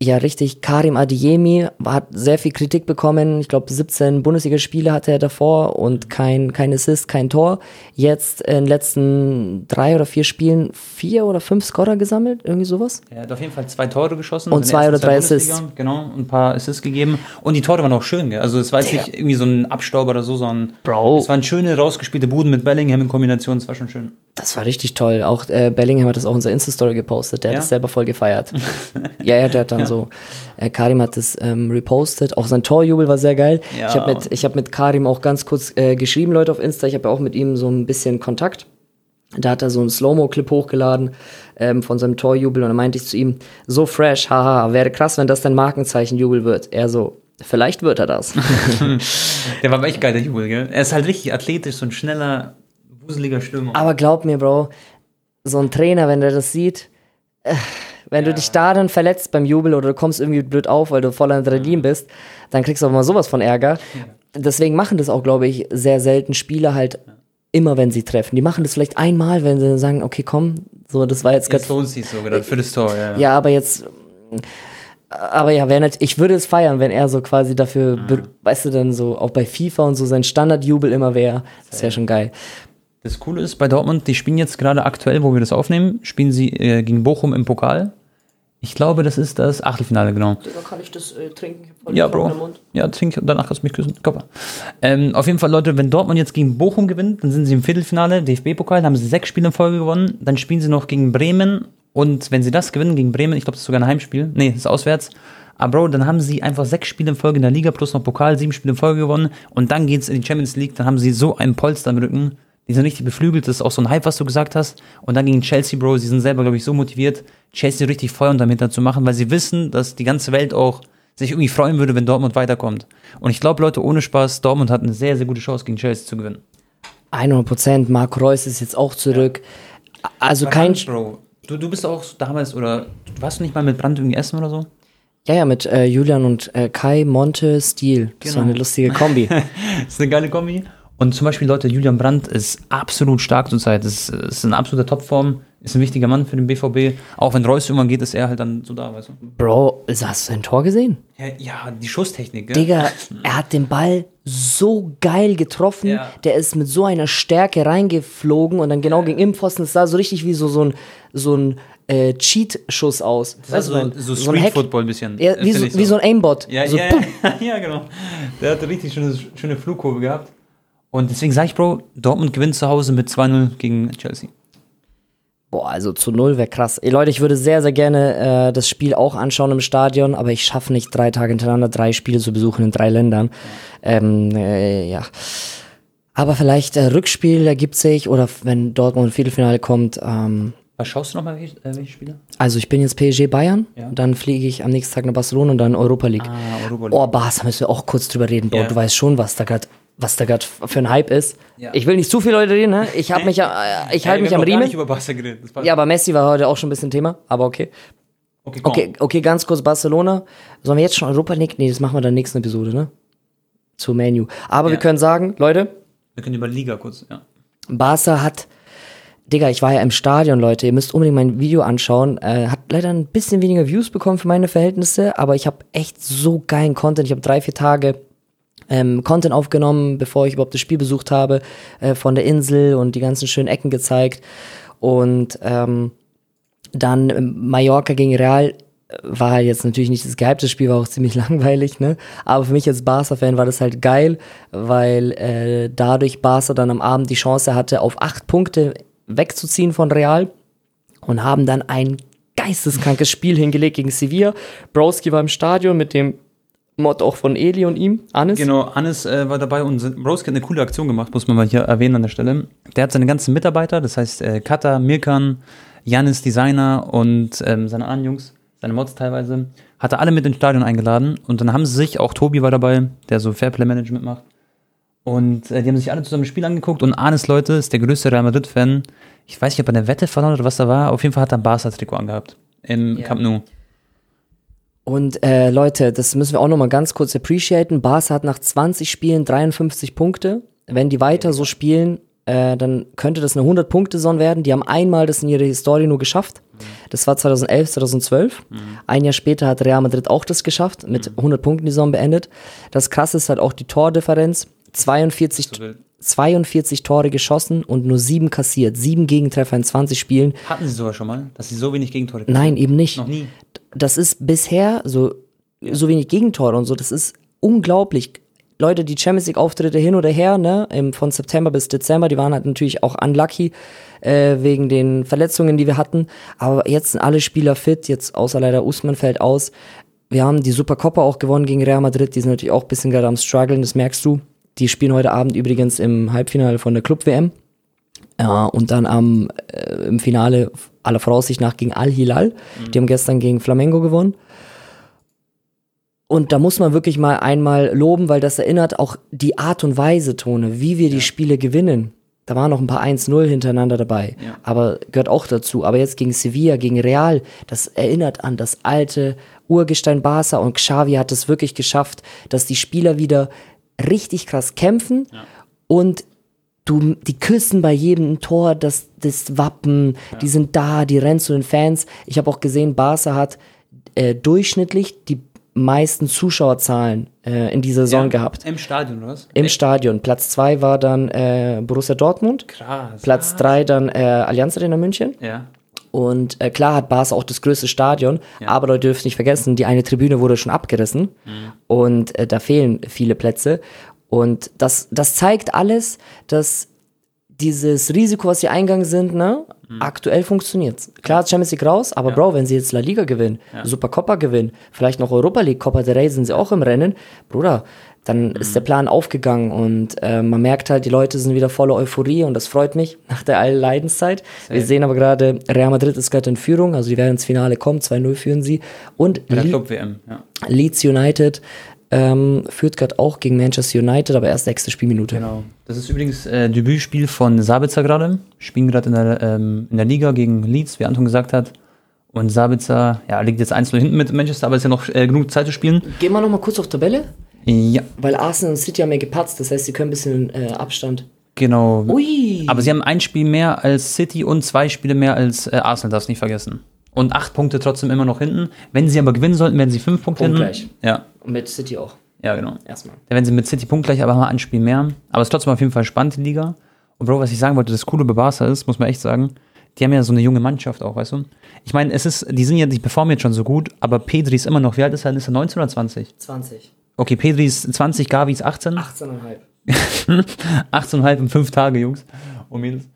Ja, richtig, Karim Adiemi hat sehr viel Kritik bekommen. Ich glaube, 17 Bundesligaspiele hatte er davor und kein, kein Assist, kein Tor. Jetzt in den letzten drei oder vier Spielen vier oder fünf Scorer gesammelt, irgendwie sowas. Er hat auf jeden Fall zwei Tore geschossen. Und zwei oder drei. Assists. Genau, und ein paar Assists gegeben. Und die Tore waren auch schön, gell? Also es war jetzt nicht irgendwie so ein Abstauber oder so, sondern Bro. es waren schöne, rausgespielte Buden mit Bellingham in Kombination. Das war schon schön. Das war richtig toll. Auch äh, Bellingham hat das auch in unserer Insta-Story gepostet. Der Ja? hat es selber voll gefeiert. ja, ja, der hat dann so. Äh, Karim hat das ähm, repostet. Auch sein Torjubel war sehr geil. Ja. Ich habe mit, ich hab mit Karim auch ganz kurz äh, geschrieben, Leute, auf Insta. Ich habe ja auch mit ihm so ein bisschen Kontakt. Da hat er so einen Slow-Mo-Clip hochgeladen ähm, von seinem Torjubel und dann meinte ich zu ihm, so fresh, haha, wäre krass, wenn das dein Markenzeichenjubel wird. Er so, vielleicht wird er das. Der war aber echt geil, der Jubel, gell? Er ist halt richtig athletisch, so ein schneller, wuseliger Stürmer. Aber glaub mir, Bro, so ein Trainer, wenn der das sieht, äh, wenn du dich da dann verletzt beim Jubel oder du kommst irgendwie blöd auf, weil du voller Adrenalin bist, dann kriegst du auch mal sowas von Ärger. Deswegen machen das auch, glaube ich, sehr selten Spieler halt immer, wenn sie treffen. Die machen das vielleicht einmal, wenn sie sagen, okay, komm, so, das war jetzt Jetzt ganz. lohnt sich sogar für das Tor, ja. Ja, aber jetzt. Aber ja, wär nicht, ich würde es feiern, wenn er so quasi dafür, be- weißt du, dann so auch bei FIFA und so sein Standardjubel immer wäre. Das wäre schon geil. Das Coole ist bei Dortmund, die spielen jetzt gerade aktuell, wo wir das aufnehmen, spielen sie äh, gegen Bochum im Pokal. Ich glaube, das ist das Achtelfinale, genau. Da kann ich das äh, trinken. Ja, Bro. Ja, trink, danach kannst du mich küssen. Kopper. Ähm, auf jeden Fall, Leute, wenn Dortmund jetzt gegen Bochum gewinnt, dann sind sie im Viertelfinale, DFB-Pokal, dann haben sie sechs Spiele in Folge gewonnen. Dann spielen sie noch gegen Bremen. Und wenn sie das gewinnen gegen Bremen, ich glaube, das ist sogar ein Heimspiel. Nee, das ist auswärts. Aber Bro, dann haben sie einfach sechs Spiele in Folge in der Liga plus noch Pokal, sieben Spiele in Folge gewonnen. Und dann geht's in die Champions League. Dann haben sie so einen Polster im Rücken. Die sind richtig beflügelt. Das ist auch so ein Hype, was du gesagt hast. Und dann gegen Chelsea, Bro, sie sind selber, glaube ich, so motiviert, Chelsea richtig Feuer unterm Hintern zu machen, weil sie wissen, dass die ganze Welt auch sich irgendwie freuen würde, wenn Dortmund weiterkommt. Und ich glaube, Leute, ohne Spaß, Dortmund hat eine sehr, sehr gute Chance gegen Chelsea zu gewinnen. 100 Prozent. Marco Reus ist jetzt auch zurück. Also kein. Brand, Bro. Du, du bist auch damals, oder warst du nicht mal mit Brand irgendwie essen oder so? Ja, ja, mit äh, Julian und äh, Kai Monte Stil. Das war Genau. eine lustige Kombi. Das ist eine geile Kombi. Und zum Beispiel, Leute, Julian Brandt ist absolut stark zurzeit. Ist, ist in absoluter Topform, ist ein wichtiger Mann für den BVB. Auch wenn Reus irgendwann geht, ist er halt dann so da, weißt du? Bro, hast du ein Tor gesehen? Ja, ja die Schusstechnik, gell? Digga, er hat den Ball so geil getroffen. Ja. Der ist mit so einer Stärke reingeflogen und dann genau gegen Impfosten. Es sah so richtig wie so, so ein, so ein äh, Cheat-Schuss aus. Das ist Weißt du, so, so ein Street-Football ein bisschen. Ja, äh, wie, so, ich wie so ein Aimbot. Ja, so, ja, ja, genau. Der hatte richtig schöne, schöne Flugkurve gehabt. Und deswegen sage ich, Bro, Dortmund gewinnt zu Hause mit 2-0 gegen Chelsea. Boah, also zu null wäre krass. Ey, Leute, ich würde sehr, sehr gerne äh, das Spiel auch anschauen im Stadion, aber ich schaffe nicht drei Tage hintereinander drei Spiele zu besuchen in drei Ländern. Ähm, äh, ja. Aber vielleicht äh, Rückspiel ergibt sich oder wenn Dortmund im Viertelfinale kommt. Ähm, Was schaust du nochmal, welche, äh, welche Spiele? Also ich bin jetzt PSG Bayern, Ja. dann fliege ich am nächsten Tag nach Barcelona und dann Europa League. Ah, Europa League. Oh, Barca müssen wir auch kurz drüber reden. Bro, Ja. du weißt schon, was da gerade was da gerade für ein Hype ist. Ja. Ich will nicht zu viele Leute reden, ne? Ich habe mich, äh, ich halte mich am Riemen. nicht über Barca geredet. Ja, aber Messi war heute auch schon ein bisschen Thema, aber okay. okay, komm. Okay, okay, ganz kurz Barcelona. Sollen wir jetzt schon Europa League? Nee, das machen wir der nächsten Episode, ne? Zu Menu. Aber Ja. wir können sagen, Leute, Wir können über Liga kurz, ja. Barca hat, Digga, ich war ja im Stadion, Leute, ihr müsst unbedingt mein Video anschauen. Äh, hat leider ein bisschen weniger Views bekommen für meine Verhältnisse, aber ich habe echt so geilen Content. Ich habe drei, vier Tage ähm, Content aufgenommen, bevor ich überhaupt das Spiel besucht habe, äh, von der Insel und die ganzen schönen Ecken gezeigt. Und ähm, dann ähm, Mallorca gegen Real äh, war halt jetzt natürlich nicht das gehypte Spiel, war auch ziemlich langweilig, ne? Aber für mich als Barca-Fan war das halt geil, weil äh, dadurch Barca dann am Abend die Chance hatte, auf acht Punkte wegzuziehen von Real und haben dann ein geisteskrankes Spiel hingelegt gegen Sevilla. Broski war im Stadion mit dem Mod auch von Eli und ihm, Anis. Genau, Hannes äh, war dabei und Rose hat eine coole Aktion gemacht, muss man mal hier erwähnen an der Stelle. Der hat seine ganzen Mitarbeiter, das heißt äh, Kata, Mirkan, Janis Designer und ähm, seine anderen Jungs, seine Mods teilweise, hat er alle mit ins Stadion eingeladen und dann haben sie sich, auch Tobi war dabei, der so Fairplay-Management macht. Und äh, die haben sich alle zusammen das Spiel angeguckt und Arnes Leute ist der größte Real Madrid-Fan. Ich weiß nicht, ob er eine Wette verloren hat oder was da war. Auf jeden Fall hat er ein Barca-Trikot angehabt. Im Ja. Camp Nou. Und äh, Leute, das müssen wir auch nochmal ganz kurz appreciaten. Barca hat nach 20 Spielen 53 Punkte. Wenn die weiter so spielen, äh, dann könnte das eine 100-Punkte-Saison werden. Die haben einmal das in ihrer Historie nur geschafft. Das war 2011, 2012. Ein Jahr später hat Real Madrid auch das geschafft, mit 100 Punkten die Saison beendet. Das krasse ist halt auch die Tordifferenz. 42, So wild. 42 Tore geschossen und nur sieben kassiert. Sieben Gegentreffer in 20 Spielen. Hatten sie sogar schon mal, dass sie so wenig Gegentore Nein, eben nicht Noch nie. Das ist bisher so, so wenig Gegentore und so, das ist unglaublich. Leute, die Champions League Auftritte hin oder her, ne, im, von September bis Dezember, die waren halt natürlich auch unlucky, äh, wegen den Verletzungen, die wir hatten. Aber jetzt sind alle Spieler fit, jetzt außer leider Usman fällt aus. Wir haben die Supercopa auch gewonnen gegen Real Madrid, die sind natürlich auch ein bisschen gerade am struggeln, das merkst du. Die spielen heute Abend übrigens im Halbfinale von der Club-WM. Ja, und dann am, äh, im Finale aller Voraussicht nach gegen Al-Hilal. Die haben gestern gegen Flamengo gewonnen. Und da muss man wirklich mal einmal loben, weil das erinnert auch die Art und Weise, Tone, wie wir die Spiele gewinnen. Da waren noch ein paar 1-0 hintereinander dabei. Ja. Aber gehört auch dazu. Aber jetzt gegen Sevilla, gegen Real, das erinnert an das alte Urgestein Barca und Xavi hat es wirklich geschafft, dass die Spieler wieder richtig krass kämpfen und du, die küssen bei jedem Tor das, das Wappen, die sind da, die rennen zu den Fans. Ich habe auch gesehen, Barca hat äh, durchschnittlich die meisten Zuschauerzahlen äh, in dieser Saison gehabt. Im Stadion, oder was? Im Stadion. Platz zwei war dann äh, Borussia Dortmund. Krass. Platz drei dann äh, Allianz Arena München. Ja. Und äh, klar hat Barca auch das größte Stadion, aber Leute dürfen nicht vergessen, die eine Tribüne wurde schon abgerissen und äh, da fehlen viele Plätze. Und das, das zeigt alles, dass dieses Risiko, was sie eingegangen sind, ne, aktuell funktioniert. Klar, Champions League raus, aber Bro, wenn sie jetzt La Liga gewinnen, Supercopa gewinnen, vielleicht noch Europa League, Copa del Rey sind sie auch im Rennen, Bruder, dann ist der Plan aufgegangen und äh, man merkt halt, die Leute sind wieder voller Euphorie und das freut mich nach der allen Leidenszeit. Wir sehen aber gerade, Real Madrid ist gerade in Führung, also die werden ins Finale kommen, 2-0 führen sie und Bei der Club-WM, ja. Leeds United ähm, führt gerade auch gegen Manchester United, aber erst sechste Spielminute. Genau. Das ist übrigens äh, Debütspiel von Sabitzer gerade. Spielen gerade in, der, ähm, in der Liga gegen Leeds, wie Anton gesagt hat. Und Sabitzer, ja, liegt jetzt 1-0 hinten mit Manchester, aber ist ja noch äh, genug Zeit zu spielen. Gehen wir nochmal kurz auf Tabelle, Ja, weil Arsenal und City haben ja gepatzt, das heißt, sie können ein bisschen äh, Abstand. genau. Ui! Aber sie haben ein Spiel mehr als City und zwei Spiele mehr als äh, Arsenal, darfst nicht vergessen. Und acht Punkte trotzdem immer noch hinten. Wenn sie aber gewinnen sollten, werden sie fünf Punkte Punktgleich. hinten. Ja, Und mit City auch, ja, genau. erstmal. Da werden sie mit City punktgleich, aber haben ein Spiel mehr. Aber es ist trotzdem auf jeden Fall spannend, die Liga. Und Bro, was ich sagen wollte, das Coole bei Barca ist, muss man echt sagen, die haben ja so eine junge Mannschaft auch, weißt du? Ich meine, es ist, die sind ja, die performen jetzt schon so gut, aber Pedri ist immer noch, wie alt ist er? Ist er 19 oder 20? 20. Okay, Pedri ist 20, Gavi ist 18. 18,5. 18,5 in fünf Tage, Jungs. Und Mädels.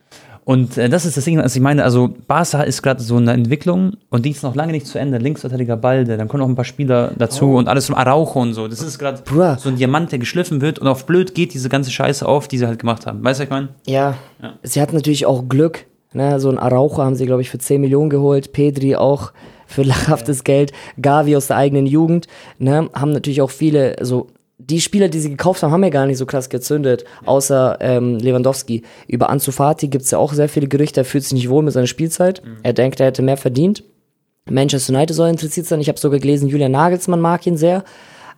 Und äh, das ist das Ding, was ich meine. Also, Barca ist gerade so eine Entwicklung und die ist noch lange nicht zu Ende. Linksverteidiger Balde, dann kommen noch ein paar Spieler dazu und alles zum Araujo und so. Das ist gerade so ein Diamant, der geschliffen wird und auf blöd geht diese ganze Scheiße auf, die sie halt gemacht haben. Weißt du, was ich meine? Ja, Ja. sie hatten natürlich auch Glück, Ne, so ein Araujo haben sie, glaube ich, für 10 Millionen geholt. Pedri auch für lachhaftes Geld. Gavi aus der eigenen Jugend. Ne, haben natürlich auch viele, so die Spieler, die sie gekauft haben, haben ja gar nicht so krass gezündet, außer ähm, Lewandowski. Über Ansu Fati gibt es ja auch sehr viele Gerüchte, er fühlt sich nicht wohl mit seiner Spielzeit. Er denkt, er hätte mehr verdient. Manchester United soll interessiert sein. Ich habe sogar gelesen, Julian Nagelsmann mag ihn sehr.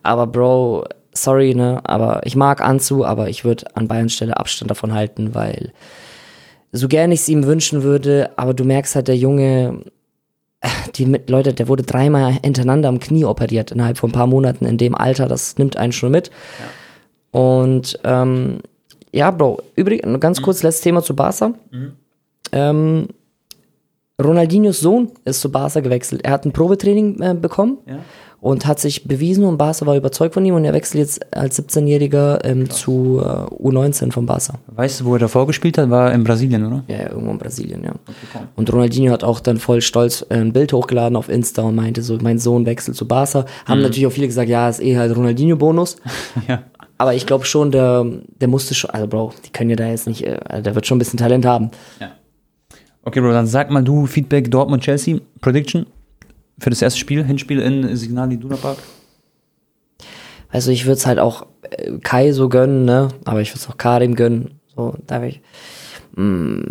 Aber Bro, sorry, ne, aber ich mag Ansu, aber ich würde an Bayerns Stelle Abstand davon halten, weil so gern ich es ihm wünschen würde, aber du merkst halt, der Junge, die mit, Leute, der wurde dreimal hintereinander am Knie operiert innerhalb von ein paar Monaten in dem Alter, das nimmt einen schon mit. Und ähm, ja, Bro, übrigens, ganz kurz, letztes Thema zu Barca. Ähm, Ronaldinhos Sohn ist zu Barca gewechselt. Er hat ein Probetraining äh, bekommen Ja. Und hat sich bewiesen und Barca war überzeugt von ihm und er wechselt jetzt als 17-Jähriger ähm, zu äh, U19 von Barca. Weißt du, wo er davor gespielt hat? War in Brasilien, oder? Ja, ja, irgendwo in Brasilien, ja. Und Ronaldinho hat auch dann voll stolz äh, ein Bild hochgeladen auf Insta und meinte so, mein Sohn wechselt zu Barca. Haben natürlich auch viele gesagt, ja, ist eh halt Ronaldinho-Bonus. ja. Aber ich glaube schon, der, der musste schon, also Bro, die können ja da jetzt nicht, äh, der wird schon ein bisschen Talent haben. Okay, Bro, dann sag mal du Feedback Dortmund-Chelsea, Prediction für das erste Spiel, Hinspiel in Signal Iduna Park. Also ich würde es halt auch äh, Kai so gönnen, ne? Aber ich würde es auch Karim gönnen. So, darf ich. Mm,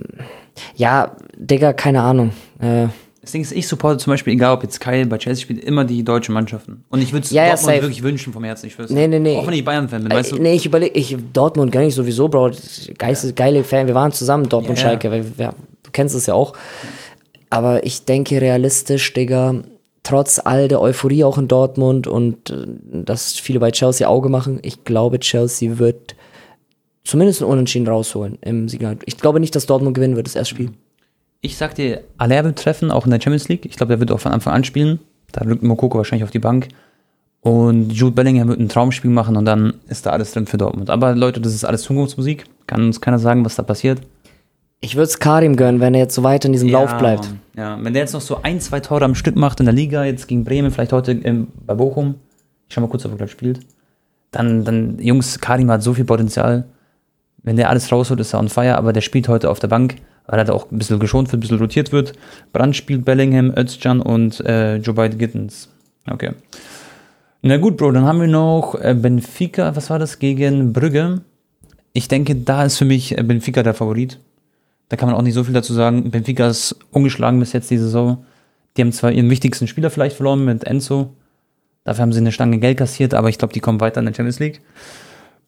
ja, Digga, keine Ahnung. Äh, Das Ding ist, ich supporte zum Beispiel, egal ob jetzt Kai bei Chelsea spielt, immer die deutschen Mannschaften. Und ich würde es Ja, ja, Dortmund safe. wirklich wünschen vom Herzen, ich schwör's. Nee, nee, nee. Auch wenn ich Bayern-Fan bin, weißt äh, du? nee, ich überlege, ich Dortmund gar nicht sowieso, Bro. Geistes, geile Fan. Wir waren zusammen, Dortmund Ja, ja. Du kennst es ja auch. Aber ich denke realistisch, Digga, trotz all der Euphorie auch in Dortmund und äh, dass viele bei Chelsea Auge machen, ich glaube, Chelsea wird zumindest einen Unentschieden rausholen im Signal. Ich glaube nicht, dass Dortmund gewinnen wird, das erste Spiel. Ich sag dir, Aller wird treffen, auch in der Champions League. Ich glaube, der wird auch von Anfang an spielen. Da rückt Mokoko wahrscheinlich auf die Bank. Und Jude Bellingham wird ein Traumspiel machen und dann ist da alles drin für Dortmund. Aber Leute, das ist alles Zukunftsmusik. Kann uns keiner sagen, was da passiert. Ich würde es Karim gönnen, wenn er jetzt so weiter in diesem Lauf bleibt. Mann. Ja, wenn der jetzt noch so ein, zwei Tore am Stück macht in der Liga, jetzt gegen Bremen, vielleicht heute ähm, bei Bochum, ich schau mal kurz, ob er gleich spielt, dann, dann, Jungs, Karim hat so viel Potenzial. Wenn der alles rausholt, ist er on fire, aber der spielt heute auf der Bank, weil er da auch ein bisschen geschont wird, ein bisschen rotiert wird. Brand spielt Bellingham, Özcan und äh, Joe Biden Gittens. Okay. Na gut, Bro, dann haben wir noch äh, Benfica, was war das, gegen Brügge. Ich denke, da ist für mich äh, Benfica der Favorit. Da kann man auch nicht so viel dazu sagen. Benfica ist ungeschlagen bis jetzt die Saison. Die haben zwar ihren wichtigsten Spieler vielleicht verloren mit Enzo. Dafür haben sie eine Stange Geld kassiert, aber ich glaube, die kommen weiter in der Champions League.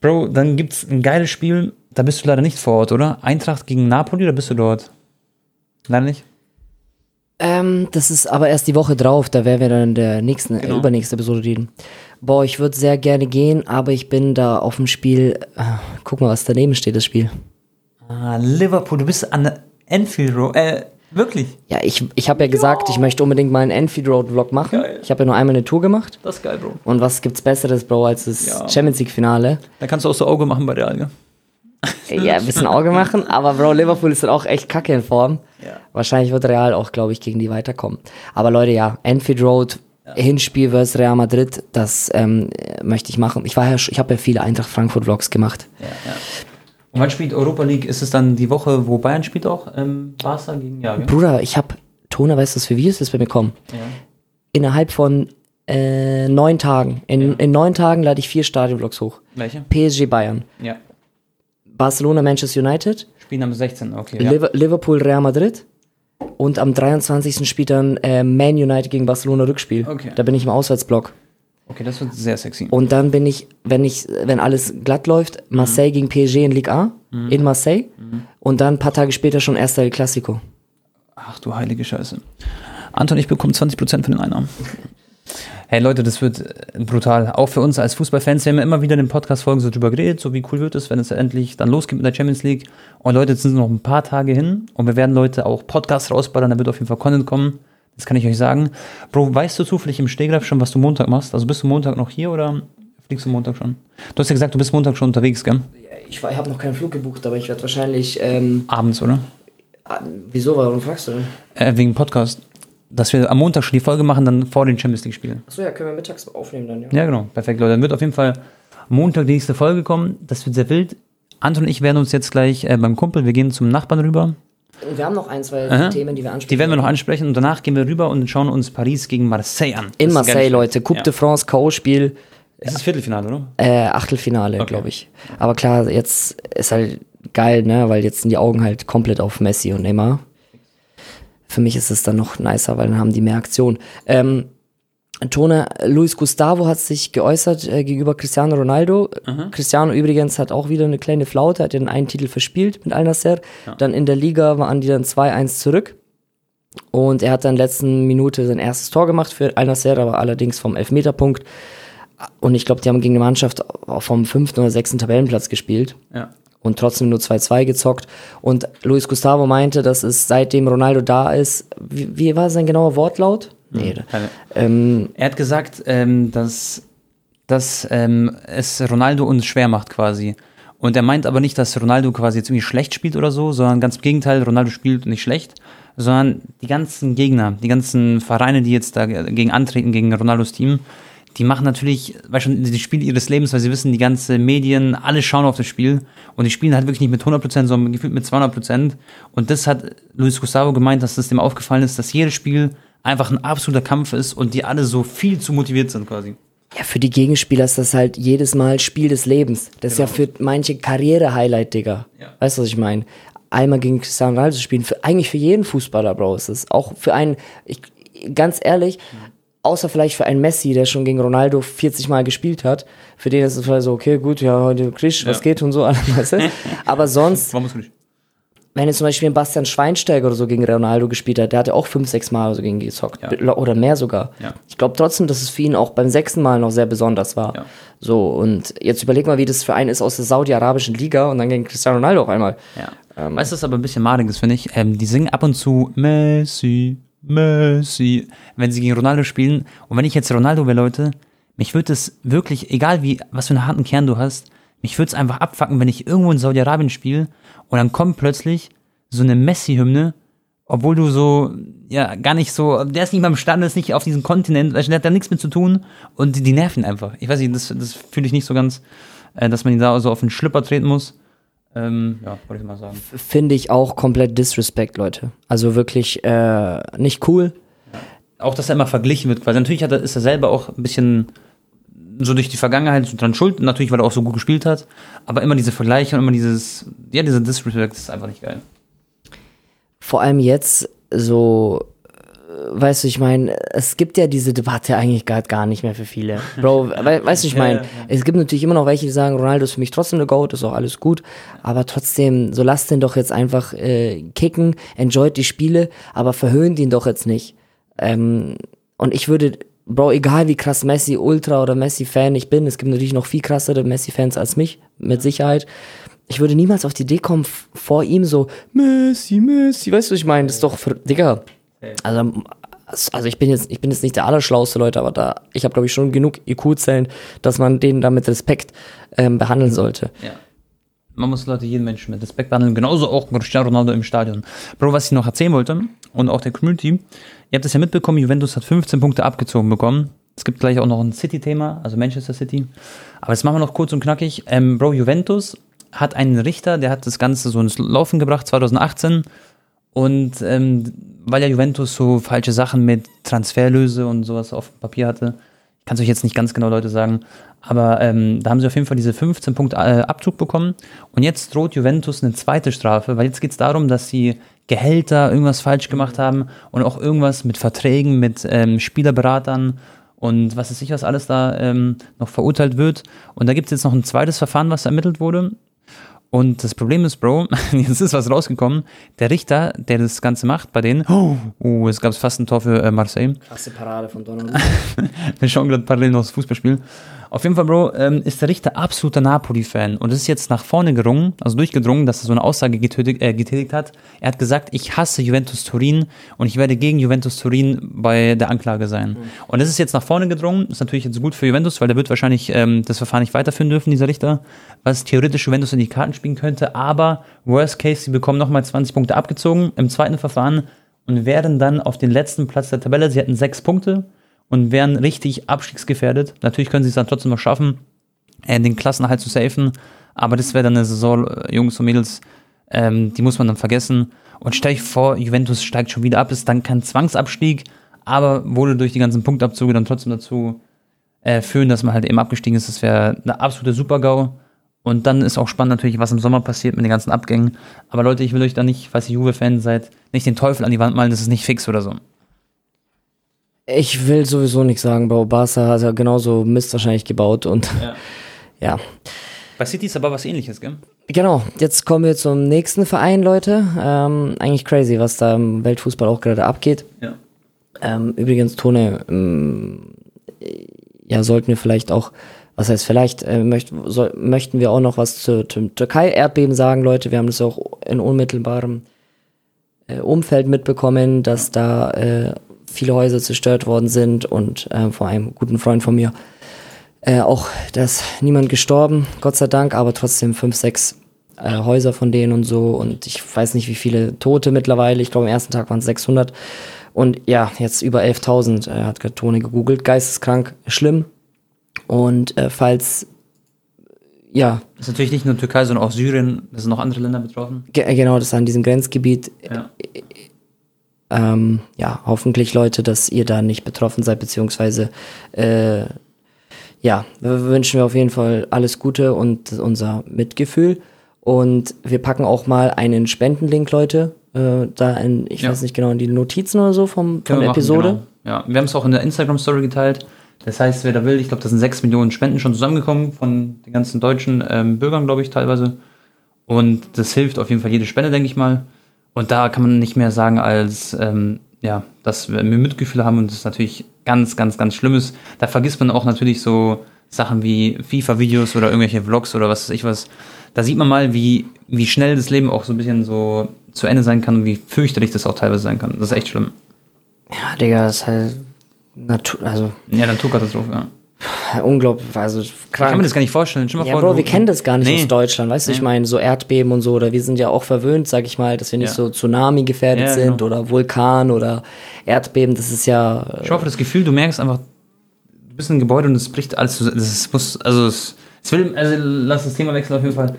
Bro, dann gibt's ein geiles Spiel. Da bist du leider nicht vor Ort, oder? Eintracht gegen Napoli, oder bist du dort? Leider nicht. Ähm, das ist aber erst die Woche drauf, da werden wir dann in der nächsten, äh, Genau. übernächsten Episode reden. Boah, ich würde sehr gerne gehen, aber ich bin da auf dem Spiel. Äh, guck mal, was daneben steht, das Spiel. Ah, Liverpool, du bist an der Enfield Road. Äh, wirklich? Ja, ich, ich habe ja gesagt, ich möchte unbedingt mal einen Enfield Road Vlog machen. Geil. Ich habe ja nur einmal eine Tour gemacht. Das ist geil, Bro. Und was gibt's Besseres, Bro, als das Ja. Champions League Finale? Da kannst du auch so Auge machen bei Real, gell? Ja, ein bisschen Auge machen, aber Bro, Liverpool ist dann auch echt kacke in Form. Ja. Wahrscheinlich wird Real auch, glaube ich, gegen die weiterkommen. Aber Leute, ja, Enfield Road, Hinspiel versus Real Madrid, das ähm, möchte ich machen. Ich war ja, ich habe ja viele Eintracht Frankfurt Vlogs gemacht. Ja, ja. Und wann spielt Europa League? Ist es dann die Woche, wo Bayern spielt auch? Ähm, Barca gegen ja, gell? Bruder, ich habe, Tona, weißt du, was für Videos das bei mir kommen? Ja. Innerhalb von äh, neun Tagen. In, in neun Tagen lade ich vier Stadionvlogs hoch. Welche? PSG Bayern, Ja. Barcelona Manchester United, Spielen am 16. Okay. Ja. Liver Liverpool Real Madrid und am 23. spielt dann äh, Man United gegen Barcelona Rückspiel. Okay. Da bin ich im Auswärtsblock. Okay, das wird sehr sexy. Und dann bin ich, wenn ich, wenn alles glatt läuft, Marseille gegen PSG in Ligue A, in Marseille. Und dann ein paar Tage später schon erster El Clasico. Ach du heilige Scheiße. Anton, ich bekomme 20% von den Einnahmen. Hey Leute, das wird äh, brutal. Auch für uns als Fußballfans. Wir haben ja immer wieder in den Podcast-Folgen so drüber geredet, so wie cool wird es, wenn es endlich dann losgeht mit der Champions League. Und Leute, jetzt sind noch ein paar Tage hin und wir werden Leute auch Podcasts rausballern, da wird auf jeden Fall Content kommen. Das kann ich euch sagen. Bro, weißt du zufällig im Stehgreif schon, was du Montag machst? Also bist du Montag noch hier oder fliegst du Montag schon? Du hast ja gesagt, du bist Montag schon unterwegs, gell? Ich, ich habe noch keinen Flug gebucht, aber ich werde wahrscheinlich. Ähm, Abends, oder? ah, wieso? Warum fragst du denn? Äh, wegen Podcast. Dass wir am Montag schon die Folge machen, dann vor den Champions League spielen. Achso, ja, können wir mittags aufnehmen dann, ja. Ja, genau. Perfekt, Leute. Dann wird auf jeden Fall Montag die nächste Folge kommen. Das wird sehr wild. Anton und ich werden uns jetzt gleich äh, beim Kumpel, wir gehen zum Nachbarn rüber. Und wir haben noch ein, zwei Aha. Themen, die wir ansprechen. Die werden wir noch ansprechen und danach gehen wir rüber und schauen uns Paris gegen Marseille an. In Das Marseille, Leute. Coupe Ja. de France, K.O.-Spiel, Es ist Viertelfinale, oder? äh, Achtelfinale, glaube ich. Aber klar, jetzt ist halt geil, ne, weil jetzt sind die Augen halt komplett auf Messi und Neymar. Für mich ist es dann noch nicer, weil dann haben die mehr Aktion. Ähm, Tone, Luis Gustavo hat sich geäußert äh, gegenüber Cristiano Ronaldo. Cristiano übrigens hat auch wieder eine kleine Flaute, hat den einen Titel verspielt mit Al Nasser. Dann in der Liga waren die dann 2-1 zurück. Und er hat dann in der letzten Minute sein erstes Tor gemacht für Al Nasser, aber allerdings vom Elfmeterpunkt. Und ich glaube, die haben gegen eine Mannschaft vom fünften oder sechsten Tabellenplatz gespielt Ja. und trotzdem nur 2-2 gezockt. Und Luis Gustavo meinte, dass es seitdem Ronaldo da ist, wie, wie war sein genauer Wortlaut? Nee, ähm, Er hat gesagt, ähm, dass, dass ähm, es Ronaldo uns schwer macht quasi. Und er meint aber nicht, dass Ronaldo quasi jetzt irgendwie schlecht spielt oder so, sondern ganz im Gegenteil, Ronaldo spielt nicht schlecht, sondern die ganzen Gegner, die ganzen Vereine, die jetzt dagegen antreten, gegen Ronaldos Team, die machen natürlich, weil schon die Spiele ihres Lebens, weil sie wissen, die ganzen Medien, alle schauen auf das Spiel und die spielen halt wirklich nicht mit 100%, sondern gefühlt mit 200%. Und das hat Luis Gustavo gemeint, dass das dem aufgefallen ist, dass jedes Spiel einfach ein absoluter Kampf ist und die alle so viel zu motiviert sind quasi. ja, für die Gegenspieler ist das halt jedes Mal Spiel des Lebens. Das ist ja für manche Karriere-Highlight, Digga. Ja. Weißt du, was ich meine? Einmal gegen Cristiano Ronaldo zu spielen, für, eigentlich für jeden Fußballer, Bro, ist es. Auch für einen, ich, ganz ehrlich, außer vielleicht für einen Messi, der schon gegen Ronaldo 40 Mal gespielt hat, für den ist es vielleicht so, okay, gut, ja, heute was Ja. geht und so, weißt du? Aber sonst, Warum musst du nicht? Wenn jetzt zum Beispiel ein Bastian Schweinsteiger oder so gegen Ronaldo gespielt hat, der hat ja auch fünf, sechs Mal so gegen ihn gezockt. Ja. Oder mehr sogar. Ja. Ich glaube trotzdem, dass es für ihn auch beim sechsten Mal noch sehr besonders war. Ja. So, und jetzt überleg mal, wie das für einen ist aus der saudi-arabischen Liga und dann gegen Cristiano Ronaldo auf einmal. Ja. weißt du, was aber ein bisschen madig ist, finde ich? Ähm, die singen ab und zu Messi, Messi, wenn sie gegen Ronaldo spielen. Und wenn ich jetzt Ronaldo wäre, Leute, mich würde es wirklich, egal wie, was für einen harten Kern du hast, mich würde es einfach abfacken, wenn ich irgendwo in Saudi-Arabien spiele und dann kommt plötzlich so eine Messi-Hymne, obwohl du so, ja, gar nicht so, der ist nicht mal imstande, ist nicht auf diesem Kontinent, der hat da nichts mit zu tun und die, die nerven einfach. Ich weiß nicht, das, das fühle ich nicht so ganz, äh, dass man ihn da so auf den Schlipper treten muss. Ähm, ja, wollte ich mal sagen. Finde ich auch komplett Disrespect, Leute. Also wirklich äh, nicht cool. Auch, dass er immer verglichen wird, weil natürlich hat er, ist er selber auch ein bisschen so durch die Vergangenheit so dran schuld, natürlich, weil er auch so gut gespielt hat, aber immer diese Vergleiche und immer dieses, ja, dieser Disrespect ist einfach nicht geil. Vor allem jetzt so, äh, weißt du, ich meine, es gibt ja diese Debatte eigentlich gar, gar nicht mehr für viele. Bro, we, weißt du, ich meine, Ja, ja, es gibt natürlich immer noch welche, die sagen, Ronaldo ist für mich trotzdem eine Goat, ist auch alles gut, aber trotzdem, so lasst den doch jetzt einfach äh, kicken, enjoyt die Spiele, aber verhöhnt ihn doch jetzt nicht. Ähm, und ich würde, Bro, egal wie krass Messi Ultra oder Messi-Fan ich bin, es gibt natürlich noch viel krassere Messi-Fans als mich, mit Sicherheit. Ich würde niemals auf die Idee kommen, vor ihm so, Messi, Messi, weißt du, was ich meine? Das ist doch, für, Digga. Also, also ich bin jetzt, ich bin jetzt nicht der allerschlauste Leute, aber da, ich habe glaube ich schon genug IQ-Zellen, dass man den da mit Respekt ähm, behandeln sollte. Ja. Man muss Leute, jeden Menschen mit Respekt behandeln, genauso auch Cristiano Ronaldo im Stadion. Bro, was ich noch erzählen wollte und auch der Community, ihr habt es ja mitbekommen, Juventus hat 15 Punkte abgezogen bekommen. Es gibt gleich auch noch ein City-Thema, also Manchester City. Aber jetzt machen wir noch kurz und knackig. Ähm, Bro, Juventus hat einen Richter, der hat das Ganze so ins Laufen gebracht, 2018. Und ähm, weil ja Juventus so falsche Sachen mit Transferlöse und sowas auf dem Papier hatte, ich kann es euch jetzt nicht ganz genau Leute sagen, aber ähm, da haben sie auf jeden Fall diese 15 Punkte äh, Abzug bekommen. Und jetzt droht Juventus eine zweite Strafe, weil jetzt geht es darum, dass sie Gehälter irgendwas falsch gemacht haben und auch irgendwas mit Verträgen, mit ähm, Spielerberatern und was ist ich, was alles da ähm, noch verurteilt wird. Und da gibt es jetzt noch ein zweites Verfahren, was ermittelt wurde. Und das Problem ist, Bro, jetzt ist was rausgekommen. Der Richter, der das Ganze macht bei denen, oh, es gab fast ein Tor für äh, Marseille. Krasse Parade von Donnarumma. Wir schauen gerade parallel noch das Fußballspiel. Auf jeden Fall, Bro, ähm, ist der Richter absoluter Napoli-Fan und es ist jetzt nach vorne gerungen, also durchgedrungen, dass er so eine Aussage getätigt, äh, getätigt hat. Er hat gesagt, ich hasse Juventus Turin und ich werde gegen Juventus Turin bei der Anklage sein. Und es ist jetzt nach vorne gedrungen, ist natürlich jetzt gut für Juventus, weil der wird wahrscheinlich ähm, das Verfahren nicht weiterführen dürfen, dieser Richter, was theoretisch Juventus in die Karten spielen könnte, aber worst case, sie bekommen nochmal 20 Punkte abgezogen im zweiten Verfahren und wären dann auf den letzten Platz der Tabelle. Sie hätten sechs Punkte und wären richtig abstiegsgefährdet. Natürlich können sie es dann trotzdem noch schaffen, äh, den Klassenerhalt zu safen, aber das wäre dann eine Saison, äh, Jungs und Mädels, Ähm, die muss man dann vergessen. Und stell dich vor, Juventus steigt schon wieder ab, ist dann kein Zwangsabstieg, aber wurde durch die ganzen Punktabzüge dann trotzdem dazu äh, führen, dass man halt eben abgestiegen ist. Das wäre eine absolute Super-GAU. Und dann ist auch spannend natürlich, was im Sommer passiert mit den ganzen Abgängen. Aber Leute, ich will euch da nicht, falls ihr Juve-Fan seid, nicht den Teufel an die Wand malen, das ist nicht fix oder so. Ich will sowieso nichts sagen, Bro. Barca hat ja genauso Mist wahrscheinlich gebaut und Ja. ja. Bei City ist aber was ähnliches, gell? Genau, jetzt kommen wir zum nächsten Verein, Leute. Ähm, eigentlich crazy, was da im Weltfußball auch gerade abgeht. Ja. Ähm, übrigens, Tone, ähm, ja, sollten wir vielleicht auch, was heißt vielleicht, äh, möcht, soll, möchten wir auch noch was zu, zum Türkei-Erdbeben sagen, Leute. Wir haben das auch in unmittelbarem äh, Umfeld mitbekommen, dass da äh, viele Häuser zerstört worden sind und äh, vor einem guten Freund von mir äh, auch, da ist niemand gestorben, Gott sei Dank, aber trotzdem fünf, sechs äh, Häuser von denen und so. Und ich weiß nicht, wie viele Tote mittlerweile, ich glaube am ersten Tag waren es 600 und ja, jetzt über 11.000, er hat Tone gegoogelt, geisteskrank, schlimm. Und äh, falls, ja, Das ist natürlich nicht nur Türkei, sondern auch Syrien, da sind noch andere Länder betroffen. ge genau, das ist an diesem Grenzgebiet, Ja. Ähm, ja, hoffentlich Leute, dass ihr da nicht betroffen seid, beziehungsweise, äh, ja, wir wünschen wir auf jeden Fall alles Gute und unser Mitgefühl. Und wir packen auch mal einen Spendenlink, Leute, äh, da in, ich Ja. weiß nicht genau, in die Notizen oder so vom, von der machen, Episode. Genau. Ja, wir haben es auch in der Instagram-Story geteilt. Das heißt, wer da will, ich glaube, da sind 6 Millionen Spenden schon zusammengekommen von den ganzen deutschen ähm, Bürgern, glaube ich, teilweise. Und das hilft auf jeden Fall jede Spende, denke ich mal. Und da kann man nicht mehr sagen, als ähm, ja, dass wir Mitgefühl haben und das ist natürlich ganz, ganz, ganz schlimm ist. Da vergisst man auch natürlich so Sachen wie FIFA-Videos oder irgendwelche Vlogs oder was weiß ich was. Da sieht man mal, wie, wie schnell das Leben auch so ein bisschen so zu Ende sein kann und wie fürchterlich das auch teilweise sein kann. Das ist echt schlimm. Ja, Digga, das ist halt Natur, also Ja, Naturkatastrophe, ja. Unglaublich, also Ich kann mir krank. das gar nicht vorstellen. Stell mal Ja, vor, Bro, wir kennen das gar nicht Nee. aus Deutschland, weißt du, ich Nee. meine, so Erdbeben und so, oder wir sind ja auch verwöhnt, sag ich mal, dass wir nicht Ja. so Tsunami gefährdet Ja, sind genau. oder Vulkan oder Erdbeben, das ist ja, äh, Ich hoffe, das Gefühl, du merkst einfach, du bist in einem Gebäude und es bricht alles zusammen. Das muss, also, es, es will, also, lass das Thema wechseln auf jeden Fall.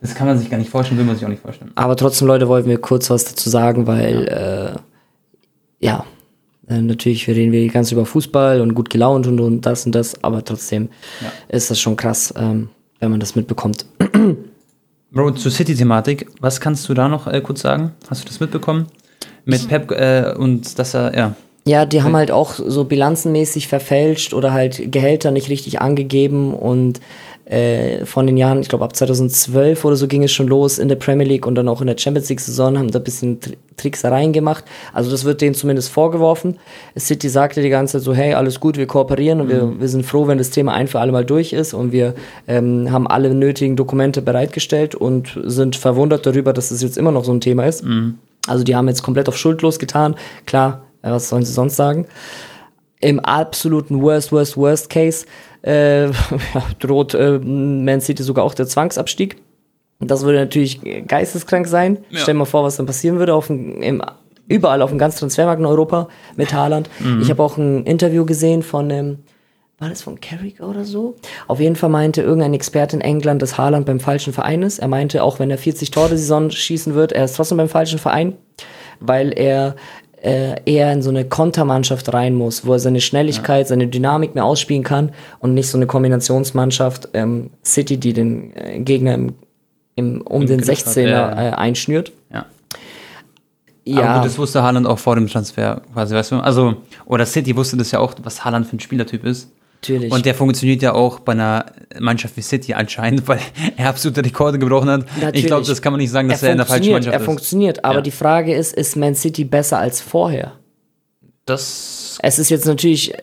Das kann man sich gar nicht vorstellen, will man sich auch nicht vorstellen. Aber trotzdem, Leute, wollten wir kurz was dazu sagen, weil, äh, ja, äh, natürlich reden wir ganz über Fußball und gut gelaunt und, und das und das, aber trotzdem Ja. ist das schon krass, ähm, wenn man das mitbekommt. Bro, zur City-Thematik, was kannst du da noch äh, kurz sagen? Hast du das mitbekommen? Mit Pep äh, und dass er, ja. Ja, die haben halt auch so bilanzenmäßig verfälscht oder halt Gehälter nicht richtig angegeben und äh, von den Jahren, ich glaube ab 2012 oder so ging es schon los in der Premier League und dann auch in der Champions League Saison haben da ein bisschen Tri Tricksereien gemacht. Also das wird denen zumindest vorgeworfen. City sagte die ganze Zeit so, hey, alles gut, wir kooperieren und wir, wir sind froh, wenn das Thema ein für alle Mal durch ist und wir ähm, haben alle nötigen Dokumente bereitgestellt und sind verwundert darüber, dass es jetzt immer noch so ein Thema ist. Also die haben jetzt komplett auf schuldlos getan. Klar, äh, was sollen sie sonst sagen? Im absoluten Worst, Worst, Worst Case äh, droht äh, Man City sogar auch der Zwangsabstieg. Das würde natürlich geisteskrank sein. Ja. Stell dir mal vor, was dann passieren würde auf dem, im, überall auf dem ganzen Transfermarkt in Europa mit Haaland. Ich habe auch ein Interview gesehen von ähm, war das von Carrick oder so? Auf jeden Fall meinte irgendein Experte in England, dass Haaland beim falschen Verein ist. Er meinte, auch wenn er 40 Tore die Saison schießen wird, er ist trotzdem beim falschen Verein, weil er äh, eher in so eine Kontermannschaft rein muss, wo er seine Schnelligkeit, seine Dynamik mehr ausspielen kann und nicht so eine Kombinationsmannschaft ähm, City, die den äh, Gegner im, im, um Im den Griff hat, 16er ja. äh, einschnürt. ja. Ja, gut, das wusste Haaland auch vor dem Transfer, quasi, weißt du? Also, oder City wusste das ja auch, was Haaland für ein Spielertyp ist. Natürlich. Und der funktioniert ja auch bei einer Mannschaft wie City anscheinend, weil er absolute Rekorde gebrochen hat. Ich Natürlich. glaube, das kann man nicht sagen, dass er, in der falschen Mannschaft er ist. funktioniert, aber Ja. die Frage ist, ist Man City besser als vorher? Das, Es ist jetzt natürlich, äh,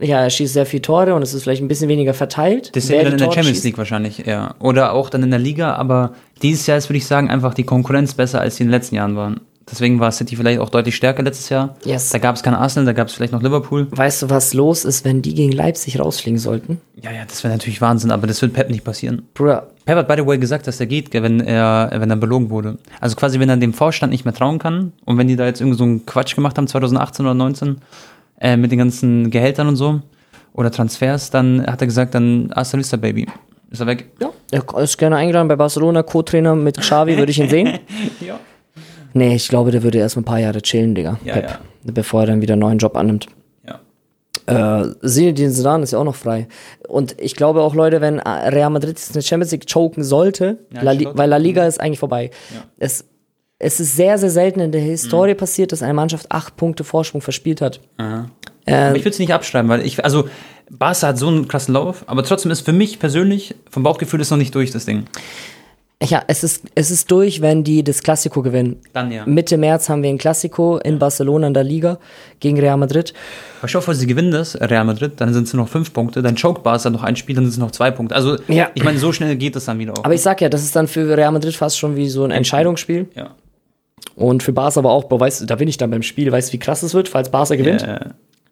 ja, er schießt sehr viele Tore und es ist vielleicht ein bisschen weniger verteilt. das wäre dann in der Tore Champions schießt. League wahrscheinlich, ja. Oder auch dann in der Liga, aber dieses Jahr ist, würde ich sagen, einfach die Konkurrenz besser, als sie in den letzten Jahren waren. Deswegen war City vielleicht auch deutlich stärker letztes Jahr. Yes. Da gab es kein Arsenal, da gab es vielleicht noch Liverpool. Weißt du, was los ist, wenn die gegen Leipzig rausfliegen sollten? Ja, ja, das wäre natürlich Wahnsinn, aber das wird Pep nicht passieren. Bruder, Pep hat by the way gesagt, dass er geht, wenn er, wenn er belogen wurde. Also quasi, wenn er dem Vorstand nicht mehr trauen kann und wenn die da jetzt irgendwie so einen Quatsch gemacht haben, 2018 oder 19, äh, mit den ganzen Gehältern und so oder Transfers, dann hat er gesagt, dann hasta la vista, Baby. Ist er weg? ja, Er ist gerne eingeladen bei Barcelona, Co-Trainer mit Xavi, würde ich ihn sehen. Ja. Nee, ich glaube, der würde erst mal ein paar Jahre chillen, Digga. Ja, Pep, ja. Bevor er dann wieder einen neuen Job annimmt. Ja. Äh, Zinedine Zidane ist ja auch noch frei. Und ich glaube auch, Leute, wenn Real Madrid jetzt eine Champions League choken sollte, Ja, La weil La Liga ist eigentlich vorbei. Ja. Es, es ist sehr, sehr selten in der Mhm. Historie passiert, dass eine Mannschaft acht Punkte Vorsprung verspielt hat. Aber Äh, ich würde es nicht abschreiben, weil ich, also Barca hat so einen krassen Lauf, aber trotzdem ist für mich persönlich, vom Bauchgefühl ist noch nicht durch das Ding. Ja, es ist, es ist durch, wenn die das Klassiko gewinnen. Dann ja. Mitte März haben wir ein Klassiko in Barcelona in der Liga gegen Real Madrid. Schau vor, sie gewinnen das, Real Madrid, dann sind es noch fünf Punkte, dann choked Barca noch ein Spiel, dann sind es noch zwei Punkte. Also, Ja. ich meine, so schnell geht das dann wieder auch. Aber ich sag ja, das ist dann für Real Madrid fast schon wie so ein Entscheidungsspiel. ja. Und für Barca aber auch, boah, weißt, da bin ich dann beim Spiel, weißt du, wie krass es wird, falls Barca gewinnt? Äh,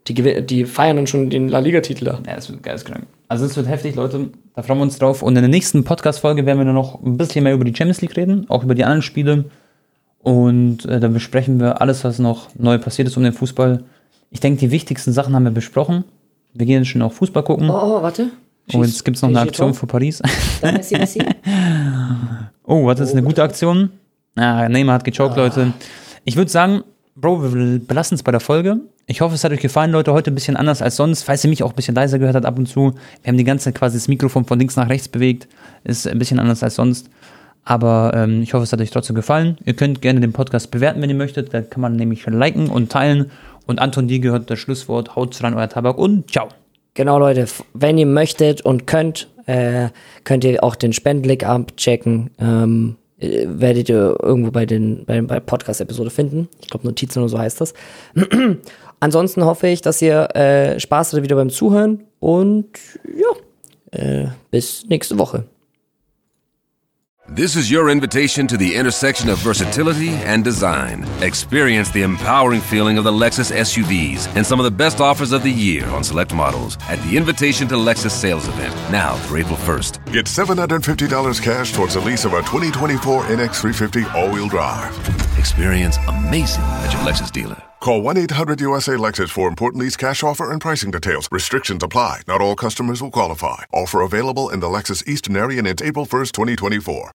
Die, die feiern dann schon den La Liga-Titel da. ja, das wird geisteskrank. Also, es wird heftig, Leute. Da freuen wir uns drauf. Und in der nächsten Podcast-Folge werden wir dann noch ein bisschen mehr über die Champions League reden, auch über die anderen Spiele. Und äh, dann besprechen wir alles, was noch neu passiert ist um den Fußball. Ich denke, die wichtigsten Sachen haben wir besprochen. Wir gehen jetzt schon auch Fußball gucken. Oh, oh warte. Und jetzt gibt es noch eine Aktion für Paris. Messi, Messi. Oh, was ist eine gute Aktion? Ah, Neymar hat gechoked, Leute. Ich würde sagen, Bro, wir belassen es bei der Folge. Ich hoffe, es hat euch gefallen, Leute. Heute ein bisschen anders als sonst. Falls ihr mich auch ein bisschen leiser gehört habt ab und zu. Wir haben die ganze Zeit quasi das Mikrofon von links nach rechts bewegt. Ist ein bisschen anders als sonst. Aber ähm, ich hoffe, es hat euch trotzdem gefallen. Ihr könnt gerne den Podcast bewerten, wenn ihr möchtet. Da kann man nämlich liken und teilen. Und Anton, dir gehört das Schlusswort. Haut rein, euer Tabak und ciao. Genau, Leute, wenn ihr möchtet und könnt, äh, könnt ihr auch den Spendenlink abchecken. Ähm, äh, werdet ihr irgendwo bei den bei, bei Podcast-Episode finden. Ich glaube, Notizen oder so heißt das. Ansonsten hoffe ich, dass ihr äh, Spaß hattet wieder beim Zuhören und ja, äh, bis nächste Woche. This is your invitation to the intersection of versatility and design. Experience the empowering feeling of the Lexus SUVs and some of the best offers of the year on select models at the Invitation to Lexus sales event now through April 1st. Get $750 cash towards the lease of a 2024 NX350 all-wheel drive. Experience amazing at your Lexus dealer. Call 1-800-USA Lexus for important lease cash offer and pricing details. Restrictions apply. Not all customers will qualify. Offer available in the Lexus Eastern area it's April 1st, 2024.